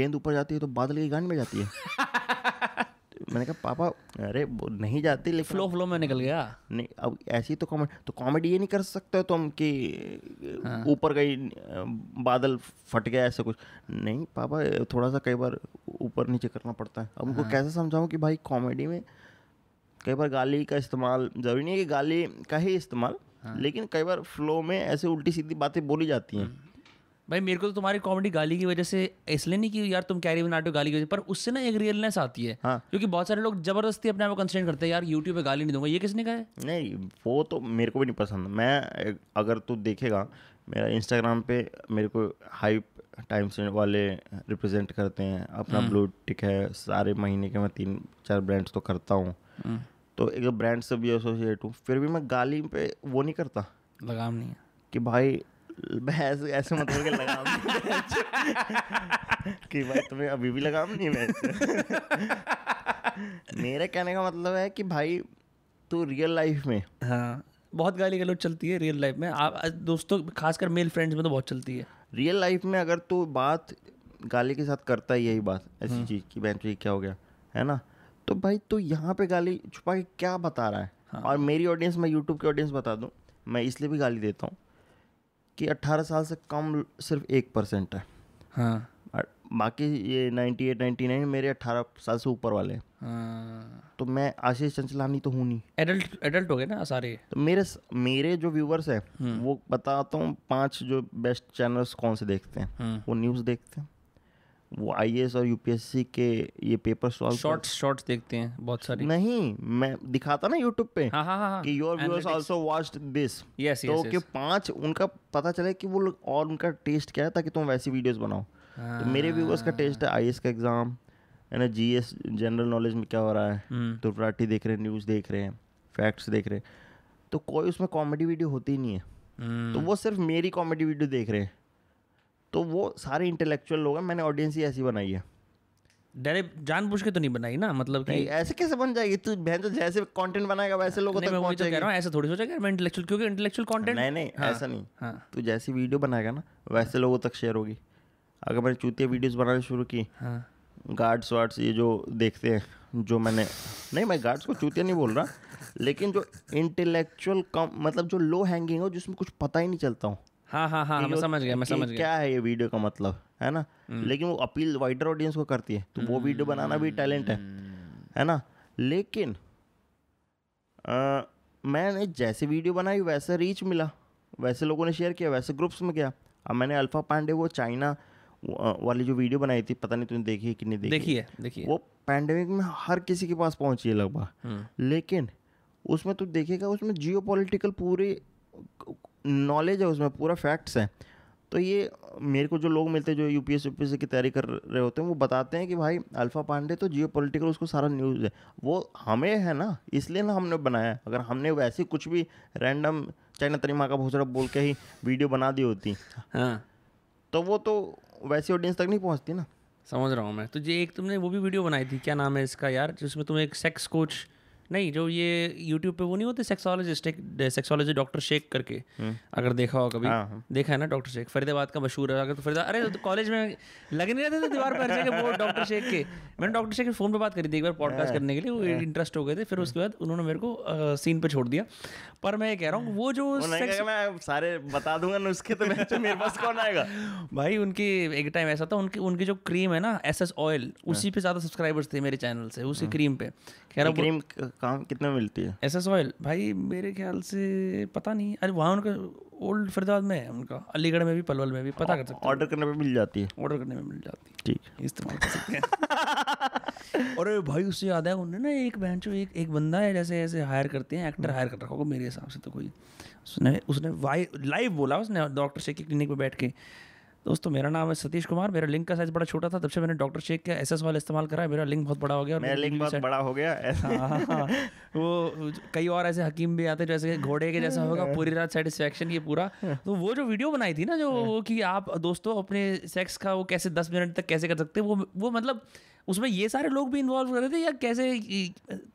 E: गेंद ऊपर जाती है तो बादल के गान में जाती है मैंने कहा पापा अरे नहीं जाती लेकिन
D: फ्लो फ्लो में निकल गया
E: नहीं अब ऐसी तो कॉमेडी तो कॉमेडी ये नहीं कर सकते तुम कि हाँ। ऊपर हाँ। गई बादल फट गया ऐसा कुछ नहीं पापा थोड़ा सा कई बार ऊपर नीचे करना पड़ता है अब उनको हाँ। कैसे समझाऊँ कि भाई कॉमेडी में कई बार गाली का इस्तेमाल ज़रूरी नहीं है कि गाली का ही इस्तेमाल हाँ। लेकिन कई बार फ्लो में ऐसे उल्टी सीधी बातें बोली जाती हैं हम्म।
D: भाई मेरे को तो तुम्हारी कॉमेडी गाली की वजह से इसलिए नहीं कि यार तुम कैरी बनाटो गाली की वजह पर उससे ना एक रियलनेस आती है हाँ। क्योंकि बहुत सारे लोग जबरदस्ती अपने आप को कंसेंट करते हैं यार यूट्यूब पे गाली नहीं दूंगा ये किसने कहा है
E: नहीं वो तो मेरे को भी नहीं पसंद मैं अगर तू देखेगा मेरा इंस्टाग्राम पे मेरे को हाइप टाइम्स वाले रिप्रेजेंट करते हैं अपना ब्लू हम्म। टिक है सारे महीने के मैं तीन चार ब्रांड्स तो करता हूँ हम्म। तो एक ब्रांड तो से भी एसोसिएट हूँ फिर भी मैं गाली पे वो नहीं करता
D: लगाम नहीं
E: कि भाई भैंस ऐसे मत करके लगाम कि भाई तुम्हें अभी भी लगाम नहीं है मेरे कहने का मतलब है कि भाई तू रियल लाइफ में हाँ
D: बहुत गाली गलोच चलती है रियल लाइफ में आप दोस्तों खासकर मेल फ्रेंड्स में तो बहुत चलती है
E: रियल लाइफ में अगर तो बात गाली के साथ करता है यही बात ऐसी हम्म। चीज़ की बहन चीज क्या हो गया है ना तो भाई तो यहाँ पे गाली छुपा के क्या बता रहा है हाँ। और मेरी ऑडियंस मैं यूट्यूब की ऑडियंस बता दूँ मैं इसलिए भी गाली देता हूँ कि 18 साल से कम सिर्फ एक परसेंट है हाँ बाकी ये 98 99 मेरे 18 साल से ऊपर वाले हैं हाँ। तो मैं आशीष चंचलानी तो हूँ
D: नहीं एडल्ट एडल्ट हो गए ना सारे
E: तो मेरे मेरे जो व्यूवर्स हैं हम्म। वो बताता हूँ पांच जो बेस्ट चैनल्स कौन से देखते हैं हम्म। वो न्यूज़ देखते हैं वो आई और यूपीएससी के ये पेपर सॉल्व शॉर्ट्स
D: शॉर्ट्स देखते हैं बहुत सारी
E: नहीं मैं दिखाता ना यूट्यूब पे हा, हा, हा, हाँ। कि your viewers also watched this yes तो कि पांच उनका पता चले कि वो और उनका टेस्ट क्या है ताकि तुम वैसी वीडियोस बनाओ आ, हाँ। तो मेरे व्यूअर्स का टेस्ट है आई का एग्ज़ाम है ना जी एस जनरल नॉलेज में क्या हो रहा है हम्म। तो देख रहे हैं न्यूज़ देख रहे हैं फैक्ट्स देख रहे हैं तो कोई उसमें कॉमेडी वीडियो होती नहीं है तो हम्म। वो सिर्फ मेरी कॉमेडी वीडियो देख रहे हैं तो वो सारे इंटेलेक्चुअल लोग हैं मैंने ऑडियंस ही ऐसी बनाई है
D: डायरेक्ट जानबूझ के तो नहीं बनाई ना मतलब कि
E: ऐसे कैसे बन जाएगी तू बहन तो जैसे कंटेंट बनाएगा वैसे
D: लोगों तक पहुंच जाएगा तो ऐसे थोड़ी सोचा मैं इंटेलेक्चुअल क्योंकि इंटेलेक्चुअल
E: कंटेंट नहीं नहीं हाँ, ऐसा नहीं हाँ, तू जैसी वीडियो बनाएगा ना वैसे लोगों तक शेयर होगी अगर मैंने चूतिया वीडियोज बनाना शुरू की हाँ, गार्ड्स वार्ड्स ये जो देखते हैं जो मैंने नहीं मैं गार्ड्स को चूतिया नहीं बोल रहा लेकिन जो इंटेलेक्चुअल कम मतलब जो लो हैंगिंग हो जिसमें कुछ पता ही नहीं चलता हूँ
D: हाँ हाँ हाँ मैं समझ गया मैं समझ गया
E: क्या है ये वीडियो का मतलब है ना हम्म। लेकिन वो अपील वाइडर ऑडियंस को करती है तो वो वीडियो हम्म। बनाना भी टैलेंट है है ना लेकिन आ, मैंने जैसे वीडियो बनाई वैसे रीच मिला वैसे लोगों ने शेयर किया वैसे ग्रुप्स में गया अब मैंने अल्फ़ा पांडे वो चाइना वाली जो वीडियो बनाई थी पता नहीं तुमने देखी है कि नहीं देखी
D: देखिए
E: देखिए वो पैंडमिक में हर किसी के पास पहुंची है लगभग हम्म। लेकिन उसमें तू तो देखेगा उसमें जियो पोलिटिकल पूरी नॉलेज है उसमें पूरा फैक्ट्स हैं तो ये मेरे को जो लोग मिलते हैं जो यू पी एस की तैयारी कर रहे होते हैं वो बताते हैं कि भाई अल्फ़ा पांडे तो जियो पोलिटिकल उसको सारा न्यूज़ है वो हमें है ना इसलिए ना हमने बनाया अगर हमने वैसे कुछ भी रैंडम चाइना तरीमा का भोजरा बोल के ही वीडियो बना दी होती हाँ तो वो तो वैसी ऑडियंस तक नहीं पहुँचती ना
D: समझ रहा हूँ मैं तो ये एक तुमने वो भी वीडियो बनाई थी क्या नाम है इसका यार जिसमें तुम एक सेक्स कोच नहीं जो ये यूट्यूब पे वो नहीं होते सेक्सोलॉजिस्ट एक सेक्सोलॉजी डॉक्टर शेख करके हम्म। अगर देखा हो कभी हाँ, हाँ। देखा है ना डॉक्टर शेख फरीदाबाद का मशहूर है अगर तो फरीदा अरे तो कॉलेज में लगे नहीं रहते थे दीवार पर जाके वो डॉक्टर शेख के मैंने डॉक्टर शेख के फ़ोन पर बात करी थी एक बार पॉडकास्ट हाँ, करने के लिए वो इंटरेस्ट हो गए थे फिर उसके बाद उन्होंने मेरे को सीन पर छोड़ दिया पर मैं ये कह रहा हूँ वो जो
E: मैं सारे बता दूंगा नुस्खे तो मेरे
D: पास कौन आएगा भाई उनकी एक टाइम ऐसा था उनकी उनकी जो क्रीम है ना एस एस ऑयल उसी पे ज़्यादा सब्सक्राइबर्स थे मेरे चैनल से उसी क्रीम पे
E: कह रहा क्रीम कहाँ कितने में मिलती है
D: एस एस ऑयल भाई मेरे ख्याल से पता नहीं अरे वहाँ उनका ओल्ड फरीदाबाद में है उनका अलीगढ़ में भी पलवल में भी पता कर सकते
E: ऑर्डर करने में मिल जाती है
D: ऑर्डर करने में मिल जाती
E: है ठीक इस्तेमाल कर सकते हैं
D: और भाई उससे याद है उन्होंने ना एक बहन एक एक बंदा है जैसे ऐसे हायर करते हैं एक्टर हायर कर रखा होगा मेरे हिसाब से तो कोई उसने उसने वाई लाइव बोला उसने डॉक्टर से क्लिनिक पर बैठ के दोस्तों मेरा नाम है सतीश कुमार मेरा लिंक का साइज बड़ा छोटा था तब से मैंने डॉक्टर शेख का एसएस वाला इस्तेमाल करा है मेरा लिंक बहुत बड़ा हो गया और मेरा लिंक बहुत बड़ा हो गया ऐसा हाँ। वो कई और ऐसे हकीम भी आते जैसे घोड़े के जैसा होगा पूरी रात सेटिस्फेक्शन ये पूरा तो वो जो वीडियो बनाई थी ना जो वो कि आप दोस्तों अपने सेक्स का वो कैसे दस मिनट तक कैसे कर सकते वो वो मतलब उसमें ये सारे लोग भी इन्वॉल्व कर रहे थे या कैसे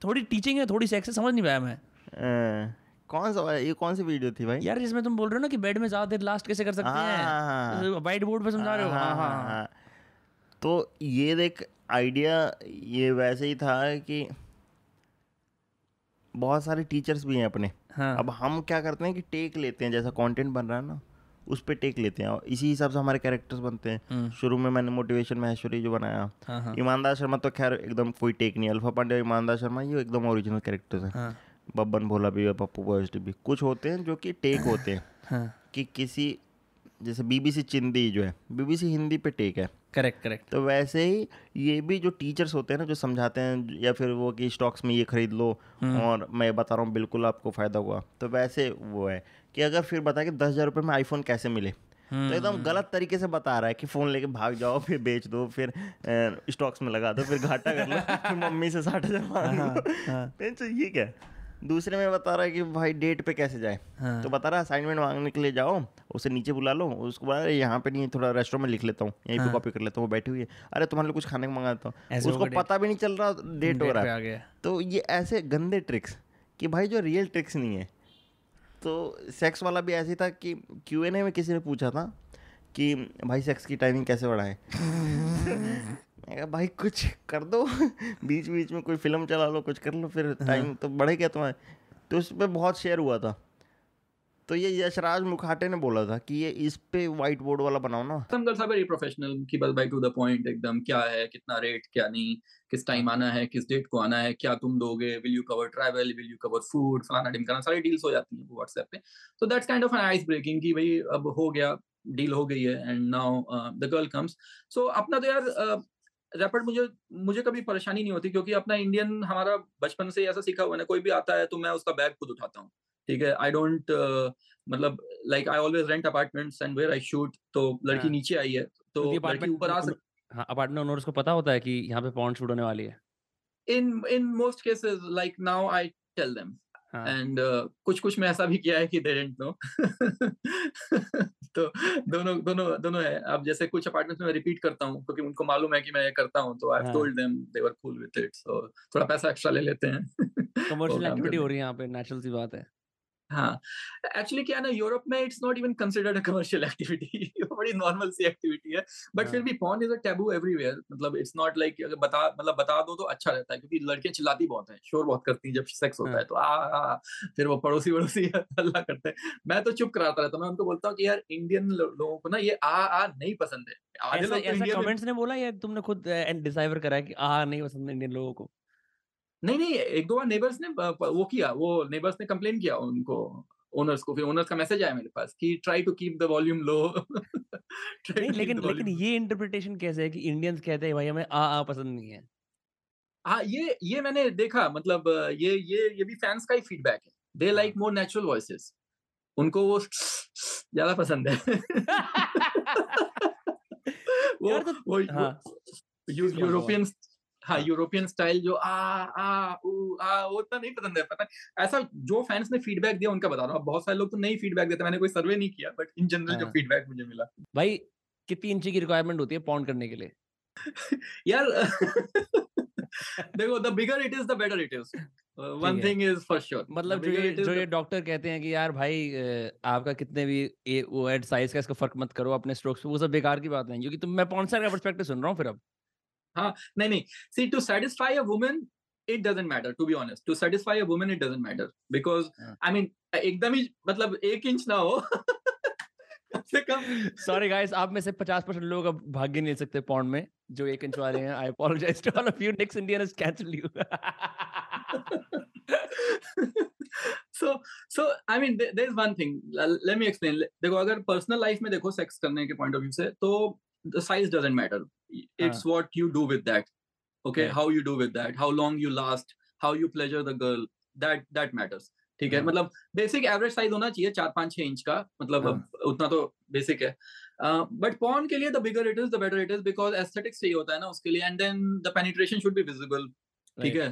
D: थोड़ी टीचिंग है थोड़ी सेक्स है समझ नहीं पाया मैं
E: हाँ। कौन सा ये कौन सी वीडियो थी भाई
D: यार इसमें तुम बोल रहे हो ना कि बेड में ज्यादा देर लास्ट कैसे कर सकते हैं वाइट हाँ। बोर्ड पे समझा रहे हो हाँ हाँ हाँ, हाँ।, हाँ। तो ये देख
E: आइडिया ये वैसे ही था कि बहुत सारे टीचर्स भी हैं अपने हाँ। अब हम क्या करते हैं कि टेक लेते हैं जैसा कंटेंट बन रहा है ना उस पर टेक लेते हैं और इसी हिसाब से हमारे कैरेक्टर्स बनते हैं हम्म। शुरू में मैंने मोटिवेशन महेश्वरी जो बनाया ईमानदार हाँ। शर्मा तो खैर एकदम कोई टेक नहीं अल्फा पांडे ईमानदार शर्मा ये एकदम ओरिजिनल कैरेक्टर्स हैं हाँ। बब्बन भोला भी पप्पू पॉजिटिव भी कुछ होते हैं जो कि टेक होते हैं हाँ. कि किसी जैसे बीबीसी चिंदी जो है बीबीसी हिंदी पे टेक है
D: करेक्ट करेक्ट
E: तो वैसे ही ये भी जो टीचर्स होते हैं ना जो समझाते हैं या फिर वो कि स्टॉक्स में ये खरीद लो हाँ। और मैं बता रहा हूँ बिल्कुल आपको फ़ायदा हुआ तो वैसे वो है कि अगर फिर बता कि दस हज़ार रुपये में आईफोन कैसे मिले तो हाँ। एकदम गलत तरीके से बता रहा है कि फ़ोन लेके भाग जाओ फिर बेच दो फिर स्टॉक्स में लगा दो फिर घाटा कर लो फिर मम्मी से साठ हज़ार हाँ, तो ये क्या दूसरे में बता रहा है कि भाई डेट पे कैसे जाए हाँ। तो बता रहा है असाइनमेंट मांगने के लिए जाओ उसे नीचे बुला लो उसको बोला अरे यहाँ पे नहीं थोड़ा रेस्टोरेंट में लिख लेता हूँ यहीं हाँ। पे कॉपी कर लेता हूँ वो बैठी हुई है अरे तुम्हारे लिए कुछ खाने को मंगा देता हूँ उसको पता भी नहीं चल रहा डेट हो रहा है तो ये ऐसे गंदे ट्रिक्स कि भाई जो रियल ट्रिक्स नहीं है तो सेक्स वाला भी ऐसे था कि क्यू में किसी ने पूछा था कि भाई सेक्स की टाइमिंग कैसे बढ़ाएं भाई कुछ कर दो बीच बीच में कोई फिल्म चला लो कुछ कर लो फिर टाइम तो बढ़े बढ़ेगा तुम्हारे तो उस पर बहुत शेयर हुआ था तो ये यशराज मुखाटे ने बोला था कि ये इस पे व्हाइट बोर्ड वाला बनाओ ना
F: समदर साहब वेरी प्रोफेशनल कि बस भाई टू द पॉइंट एकदम क्या है कितना रेट क्या नहीं किस टाइम आना है किस डेट को आना है क्या तुम दोगे will you cover travel will you cover food फलाना ढिमकाना सारी डील्स हो जाती है व्हाट्सएप पे तो that's kind of an ice breaking कि भाई अब हो गया डील हो गई है and now the girl comes so अपना तो यार uh, रैपिड मुझे मुझे कभी परेशानी नहीं होती क्योंकि अपना इंडियन हमारा बचपन से ऐसा सीखा हुआ है कोई भी आता है तो मैं उसका बैग खुद उठाता हूँ ठीक है आई डोंट मतलब like I always rent apartments and where I shoot तो लड़की हाँ। नीचे आई है तो लड़की
D: ऊपर आ सकती हाँ अपार्टमेंट ओनर्स को पता होता है कि यहाँ पे पॉन्ड शूट होने
F: वाली है in in most cases like now I tell them and कुछ कुछ मैं ऐसा भी किया है कि दे डेंट नो तो दोनों दोनों दोनों है अब जैसे कुछ अपार्टमेंट्स में रिपीट करता हूँ क्योंकि उनको मालूम है कि मैं ये करता हूँ तो I have told them they were cool with it so थोड़ा पैसा एक्स्ट्रा ले लेते हैं
D: कमर्शियल एक्टिविटी हो रही है यहाँ पे नेचुरल सी बात है हाँ
F: एक्चुअली क्या ना यूरोप में it's not even considered a commercial activity बड़ी नॉर्मल सी एक्टिविटी है बट फिर हाँ। भी porn is a taboo everywhere मतलब इट्स नॉट लाइक अगर बता मतलब बता दो तो अच्छा रहता है क्योंकि लड़कियां चिल्लाती बहुत हैं शोर बहुत करती हैं जब सेक्स होता है हाँ। तो आ, आ फिर वो पड़ोसी वड़ोसी अल्लाह करते हैं मैं तो चुप कराता रहता हूँ मैं उनको बोलता हूँ कि यार इंडियन लोगों को ना ये आ आ नहीं पसंद
D: है ऐसा लोग तो कमेंट्स ने बोला या तुमने खुद डिसाइवर करा कि आ नहीं पसंद इंडियन लोगों को
F: नहीं नहीं एक दो बार नेबर्स ने वो किया वो नेबर्स ने कंप्लेन किया उनको ओनर्स को फिर ओनर्स का मैसेज आया मेरे पास कि try to keep the volume low नहीं
D: लेकिन लेकिन ये इंटरप्रिटेशन कैसे है कि इंडियंस कहते हैं भाई हमें आ आ पसंद नहीं है
F: हाँ ये ये मैंने देखा मतलब ये ये ये भी फैंस का ही फीडबैक है they like more natural voices उनको वो ज्यादा पसंद है वो, तो, वो, हाँ. वो यूरोपियन हाँ, हाँ। हाँ यूरोपियन स्टाइल जो आ आ उ, आ वो तो नहीं पसंद है पता ऐसा जो फैंस ने फीडबैक दिया उनका बता रहा हूँ बहुत सारे लोग तो नहीं फीडबैक देते मैंने कोई सर्वे नहीं किया बट इन जनरल
D: जो फीडबैक हाँ। मुझे मिला भाई कितनी इंची की रिक्वायरमेंट होती है पॉन्ड करने
F: के लिए यार देखो the bigger it is the better it is one thing is for sure मतलब
D: जो ये जो ये डॉक्टर कहते हैं कि यार भाई आपका कितने भी ए, वो एड साइज का इसका फर्क मत करो अपने स्ट्रोक्स पे वो सब बेकार की बात नहीं क्योंकि तुम मैं पॉन्सर का पर्सपेक्टिव सुन रहा हूँ फिर अब
F: हाँ नहीं नहीं see to satisfy a women it doesn't matter to be honest to satisfy a women it doesn't matter because I mean एकदम ही मतलब एक इंच ना हो सॉरी
D: गाइस आप में से पचास परसेंट लोग अब भाग्य नहीं ले सकते पॉन्ड में जो एक इंच वाले हैं I apologise to all of you next
F: Indian is cancel you so so I mean there is one thing let me explain देखो अगर पर्सनल लाइफ में देखो सेक्स करने के पॉइंट ऑफ व्यू से तो the size doesn't matter it's uh. what you do with that okay yeah. how you do with that how long you last how you pleasure the girl that that matters ठीक है मतलब basic average size होना चाहिए चार पांच छह inch का मतलब उतना तो बेसिक है बट पॉन के लिए the bigger it is the better it is because aesthetics चाहिए होता है ना उसके लिए and then the penetration should be visible ठीक है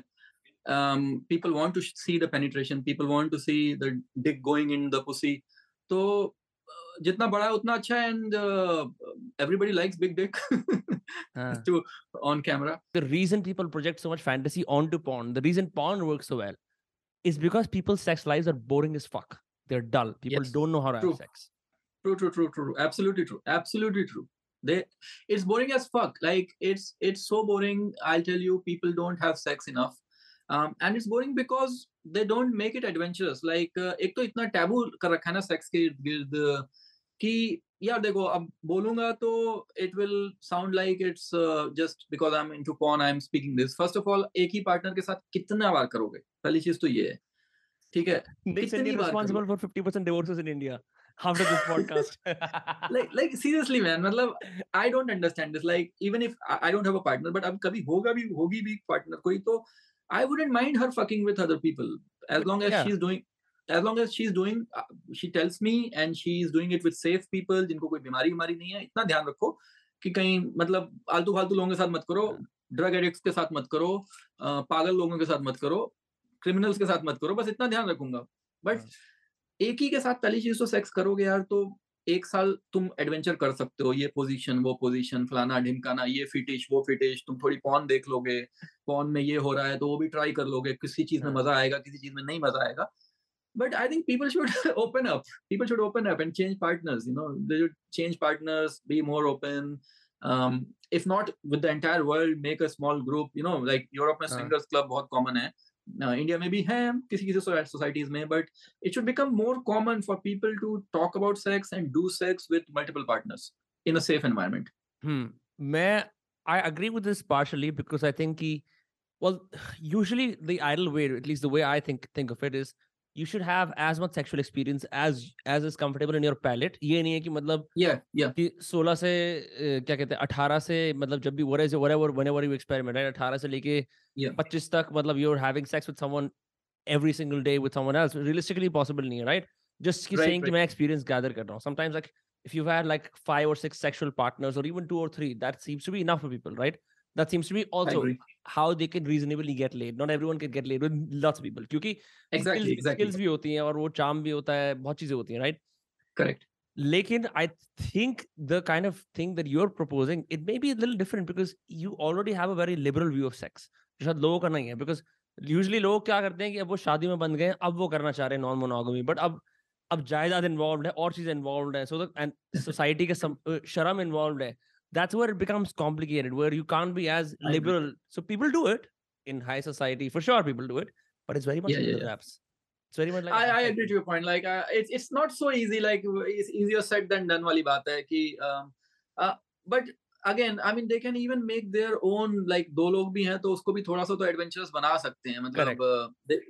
F: people want to see the penetration people want to see the dick going in the pussy तो जितना बड़ा है उतना अच्छा and everybody likes big dick to on camera
D: the reason people project so much fantasy on to porn the reason porn works so well is because people sex lives are boring as fuck
F: they are dull people don't know how to have sex true true true true absolutely true absolutely true they it's boring as fuck like it's it's so boring I will tell you people don't have sex enough um and it's boring because they don't make it adventurous like uh, ek to itna taboo kar rakha hai na sex ke gird uh, कि यार देखो अब बोलूंगा तो it will sound like it's just because I am into porn I am speaking this first of all एक ही partner के साथ कितना बार करोगे पहली
D: चीज तो ये है ठीक है कितनी बार responsible for 50% divorces in India after this podcast. like, like seriously,
F: man. मतलब, I don't understand this. Like, even if I, I don't have a partner, but अब कभी होगा भी होगी भी partner कोई तो I wouldn't mind her fucking with other people as long as yeah. she's doing as long as she is doing she tells me and she is doing it with safe people जिनको कोई बीमारी बीमारी नहीं है इतना ध्यान रखो कि कहीं मतलब आलतू फालतू लोगों के साथ मत करो ड्रग हाँ। एडिक्ट्स के साथ मत करो पागल लोगों के साथ मत करो क्रिमिनल्स के साथ मत करो बस इतना ध्यान रखूंगा बट हाँ। एक ही के साथ पहली चीज तो सेक्स करोगे यार तो एक साल तुम एडवेंचर कर सकते हो ये पोजीशन वो पोजीशन फलाना ढिमकाना ये फिटिश वो फिटिश तुम थोड़ी पॉन देख लोगे पॉन में ये हो रहा है तो वो भी ट्राई कर लोगे किसी चीज में हाँ। मजा आएगा किसी चीज में नहीं मजा आएगा but i think people should open up people should open up and change partners you know they should change partners be more open um, if not with the entire world make a small group you know like europe and singles club what common Now, uh, India may be ham, societies may, but it should become more common for people to talk about sex and do sex with multiple partners in a safe environment.
D: Hmm. May I agree with this partially because I think he, well, usually the idle way, at least the way I think think of it, is you should have as much sexual experience as as is comfortable in your palate ये नहीं है कि
F: मतलब yeah, yeah.
D: कि 16 से क्या कहते हैं 18 से मतलब जब भी what is whatever whenever you experiment right 18 से लेके yeah. 25 तक मतलब you are having sex with someone every single day with someone else realistically possible नहीं है राइट जस्ट की सेइंग कि मैं एक्सपीरियंस गैदर कर रहा हूं sometimes like if you had like five और सिक्स सेक्सुअल पार्टनर्स और इवन टू और three that seems to be enough for people right that seems to be also how they can reasonably get laid not everyone can get laid with lots of people kyunki exactly, skills, exactly. skills bhi होती हैं और वो charm bhi hota hai bahut cheeze hoti हैं right correct lekin I think the kind of thing that you're proposing it may be a little different because you already have a very liberal view of sex जो शायद लोगों का नहीं है because usually लोग क्या करते हैं कि अब वो शादी में बंद गए अब वो करना चाह रहे non monogamy but ab ab अब involved hai aur और involved hai so the and society के sharam involved hai that's where it becomes complicated where you can't be as liberal so people do it in high society for sure people do it but it's very much yeah, yeah, the wraps
F: yeah. it's very much like i, agree to your point like uh, it's, it's not so easy like it's easier said than done wali baat hai ki, um, uh, but again i mean they can even make their own like do log bhi hain to usko bhi sa to adventurous bana sakte hain matlab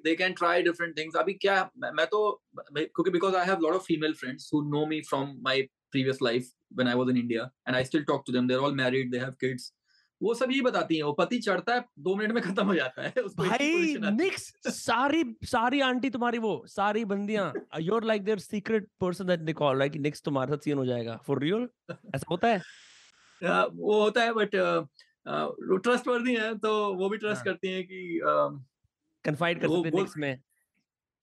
F: they, can try different things abhi kya main to because i have a lot of female friends who know me from my previous life when I was in India, and I still talk to them. They're all married they have kids वो सब ये बताती हैं वो पति चढ़ता है दो मिनट में खत्म हो जाता है
D: उसको भाई निक्स सारी सारी आंटी तुम्हारी वो सारी बंदियां you are like their secret person that they call like निक्स तुम्हारे साथ सीन हो जाएगा फॉर रियल ऐसा होता है
F: हाँ, वो होता है बट ट्रस्ट वर्दी है तो वो भी ट्रस्ट हाँ। करती हैं कि
D: कन्फाइड करते हैं निक्स में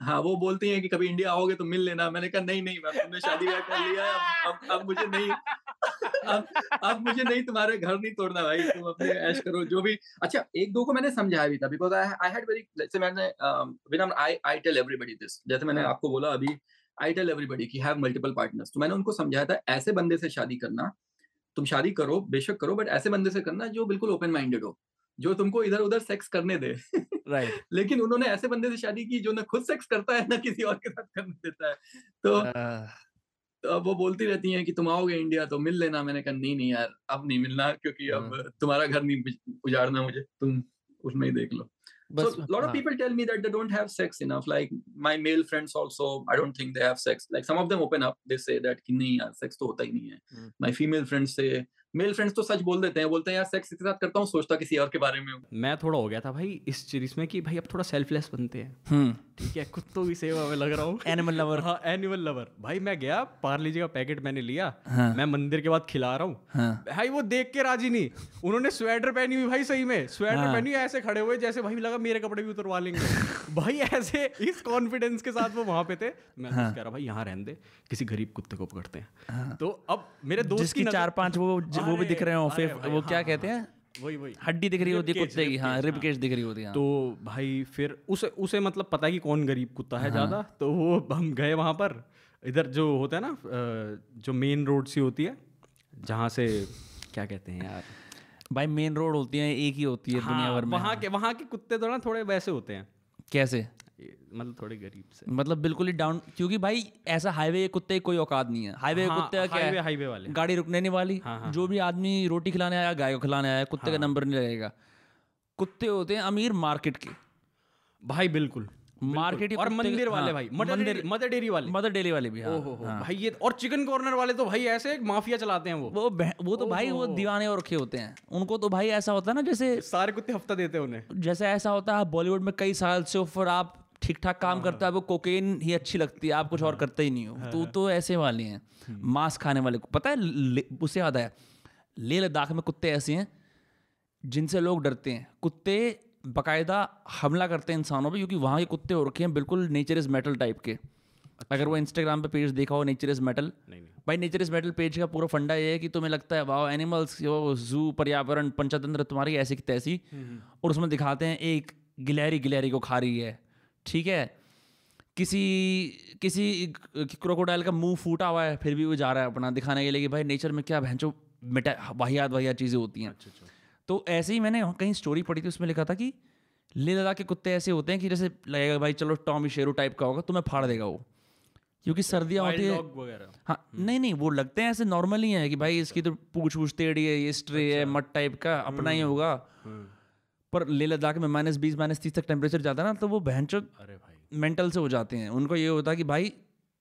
F: हाँ वो बोलती हैं कि कभी इंडिया आओगे तो मिल लेना मैंने कहा नहीं नहीं मैम तुमने शादी ब्याह कर लिया अब, अब अब मुझे नहीं अब अब मुझे नहीं तुम्हारे घर नहीं तोड़ना भाई तुम अपने ऐश करो जो भी अच्छा एक दो को मैंने समझाया भी था because I I had very जैसे मैंने विनम I I tell everybody this जैसे मैंने हाँ। आपको बोला अभी आई टेल एवरीबॉडी की हैव मल्टीपल पार्टनर्स तो मैंने उनको समझाया था ऐसे बंदे से शादी करना तुम शादी करो बेशक करो बट ऐसे बंदे से करना जो बिल्कुल ओपन माइंडेड हो जो तुमको इधर उधर सेक्स करने दे राइट right. लेकिन उन्होंने ऐसे बंदे से शादी की जो ना खुद सेक्स करता है ना किसी और के साथ करने देता है तो, uh... तो अब वो बोलती रहती हैं कि तुम आओगे इंडिया तो मिल लेना मैंने कहा नहीं नहीं यार अब नहीं मिलना क्योंकि अब uh. तुम्हारा घर नहीं उजाड़ना मुझे तुम उसमें ही देख लो बस lot of people tell me that they don't have sex enough like my male friends also I don't think they have sex like some of them open up they say that कि नहीं यार sex तो होता ही नहीं है my female friends से male friends तो सच बोल देते हैं बोलते हैं यार सेक्स के साथ करता हूँ सोचता किसी और के बारे में मैं थोड़ा हो गया
D: था भाई इस चीज में कि भाई अब थोड़ा सेल्फलेस बनते हैं हम्म। ठीक है कुत्तों की सेवा में लग रहा हूँ एनिमल लवर हाँ एनिमल लवर भाई मैं गया पार्ले जी का पैकेट मैंने लिया हाँ। मैं मंदिर के बाद खिला रहा हूँ हाँ। भाई वो देख के राजी नहीं उन्होंने स्वेटर पहनी हुई भाई सही में स्वेटर हाँ। पहनी ऐसे खड़े हुए जैसे भाई लगा मेरे कपड़े भी उतरवा लेंगे भाई ऐसे इस कॉन्फिडेंस के साथ वो वहां पे थे मैं हाँ। कह रहा भाई यहाँ रहने दे किसी गरीब कुत्ते को पकड़ते हैं हाँ। तो अब मेरे दोस्त की चार पांच वो हाँ। वो भी दिख रहे हो फिर वो हाँ, क्या हाँ, कहते हाँ। हैं वही वही हड्डी दिख रही होती है कुत्ते की हाँ रिब केश दिख रही होती है तो भाई फिर उसे उसे मतलब पता है कि कौन गरीब कुत्ता है ज़्यादा तो वो हम गए वहां पर इधर जो होता है ना जो मेन रोड सी होती है जहाँ से क्या कहते हैं यार
E: भाई मेन रोड होती है एक ही होती है हाँ, दुनिया
D: भर में वहाँ के वहाँ के कुत्ते तो ना थोड़े वैसे होते हैं
E: कैसे मतलब थोड़े गरीब से मतलब बिल्कुल ही डाउन क्योंकि भाई ऐसा हाईवे कुत्ते कोई औकात नहीं है हाईवे हाँ, कुत्ते क्या हाईवे हाईवे वाले गाड़ी रुकने नहीं वाली हाँ, हाँ, जो भी आदमी रोटी खिलाने आया गाय को खिलाने आया कुत्ते हाँ, का नंबर नहीं रहेगा कुत्ते होते हैं अमीर मार्केट के भाई बिल्कुल मार्केट और मंदिर वाले
D: हाँ, भाई मदर मदर डेरी वाले मदर डेरी वाले भी हाँ, ओहो हाँ। भाई ये तो- और चिकन कॉर्नर वाले तो भाई ऐसे माफिया चलाते हैं वो वो
E: वो तो भाई वो दीवाने और रखे होते हैं उनको तो भाई ऐसा होता है ना जैसे
D: सारे कुत्ते हफ्ता देते हैं उन्हें
E: जैसे ऐसा होता है बॉलीवुड में कई साल से ऊपर आप ठीक ठाक काम हाँ। करता है वो कोकेन ही अच्छी लगती है आप कुछ और हाँ। करते ही नहीं हो तो हाँ। तो ऐसे वाले हैं हम्म। मांस खाने वाले को पता है उसे याद आया लेह लद्दाख में कुत्ते ऐसे हैं जिनसे लोग डरते हैं कुत्ते बाकायदा हमला करते हैं इंसानों पर क्योंकि वहाँ के कुत्ते हो रखे हैं बिल्कुल नेचर इज़ मेटल टाइप के अच्छा। अगर वो इंस्टाग्राम पे पेज देखा हो नेचर इज़ मेटल नहीं, नहीं। भाई नेचर इज़ मेटल पेज का पूरा फंडा ये है कि तुम्हें लगता है वाह एनिमल्स यो जू पर्यावरण पंचतंत्र तुम्हारी ऐसी की तैसी हम्म, हम्म। और उसमें दिखाते हैं एक गिलहरी गिलहरी को खा रही है ठीक है किसी किसी क्रोकोडाइल का मुंह फूटा हुआ है फिर भी वो जा रहा है अपना दिखाने के लिए कि भाई नेचर में क्या भैंचो मिटा वाहियात वाहियात चीज़ें होती हैं अच्छा, अच्छा। तो ऐसे ही मैंने कहीं स्टोरी पढ़ी थी उसमें लिखा था कि ले लदा के कुत्ते ऐसे होते हैं कि जैसे लगेगा भाई चलो टॉमी शेरू टाइप का होगा तुम्हें फाड़ देगा वो क्योंकि सर्दियाँ होती है हाँ हम्म। नहीं नहीं वो लगते हैं ऐसे नॉर्मली है कि भाई इसकी तो पूछ पूछ टेढ़ी है ये स्ट्रे अच्छा। है मट टाइप का अपना ही हम्म। होगा हम्म। पर ले लद्दाख में माइनस बीस माइनस तीस तक टेम्परेचर जाता है ना तो वो बहन चो अरे भाई मेंटल से हो जाते हैं उनको ये होता है कि भाई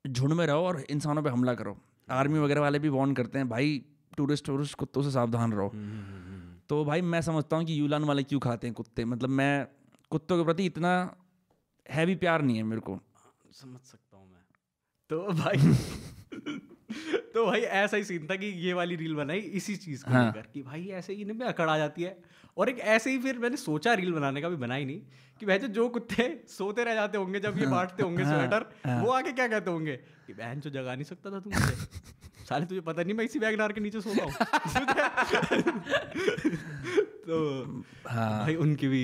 E: झुंड में रहो और इंसानों पे हमला करो आर्मी वगैरह वाले भी वॉर्न करते हैं भाई टूरिस्ट वूरिस्ट कुत्तों से सावधान रहो हम्म, हम्म, हम्म, तो भाई मैं समझता हूँ कि यूलान वाले क्यों खाते हैं कुत्ते मतलब मैं कुत्तों के प्रति इतना हैवी प्यार नहीं है मेरे को
D: समझ सकता हूँ मैं तो भाई तो भाई ऐसा ही सीन था कि ये वाली रील बनाई इसी चीज़ को हाँ। लेकर कि भाई ऐसे ही इनमें अकड़ आ जाती है और एक ऐसे ही फिर मैंने सोचा रील बनाने का भी बनाई नहीं कि भाई जो कुत्ते सोते रह जाते होंगे जब ये हाँ। बांटते होंगे हाँ। स्वेटर हाँ। वो आके क्या कहते होंगे कि बहन जो जगा नहीं सकता था तुम मुझे साले तुझे पता नहीं मैं इसी वैगनार के नीचे सो हूँ तो हाँ भाई उनकी भी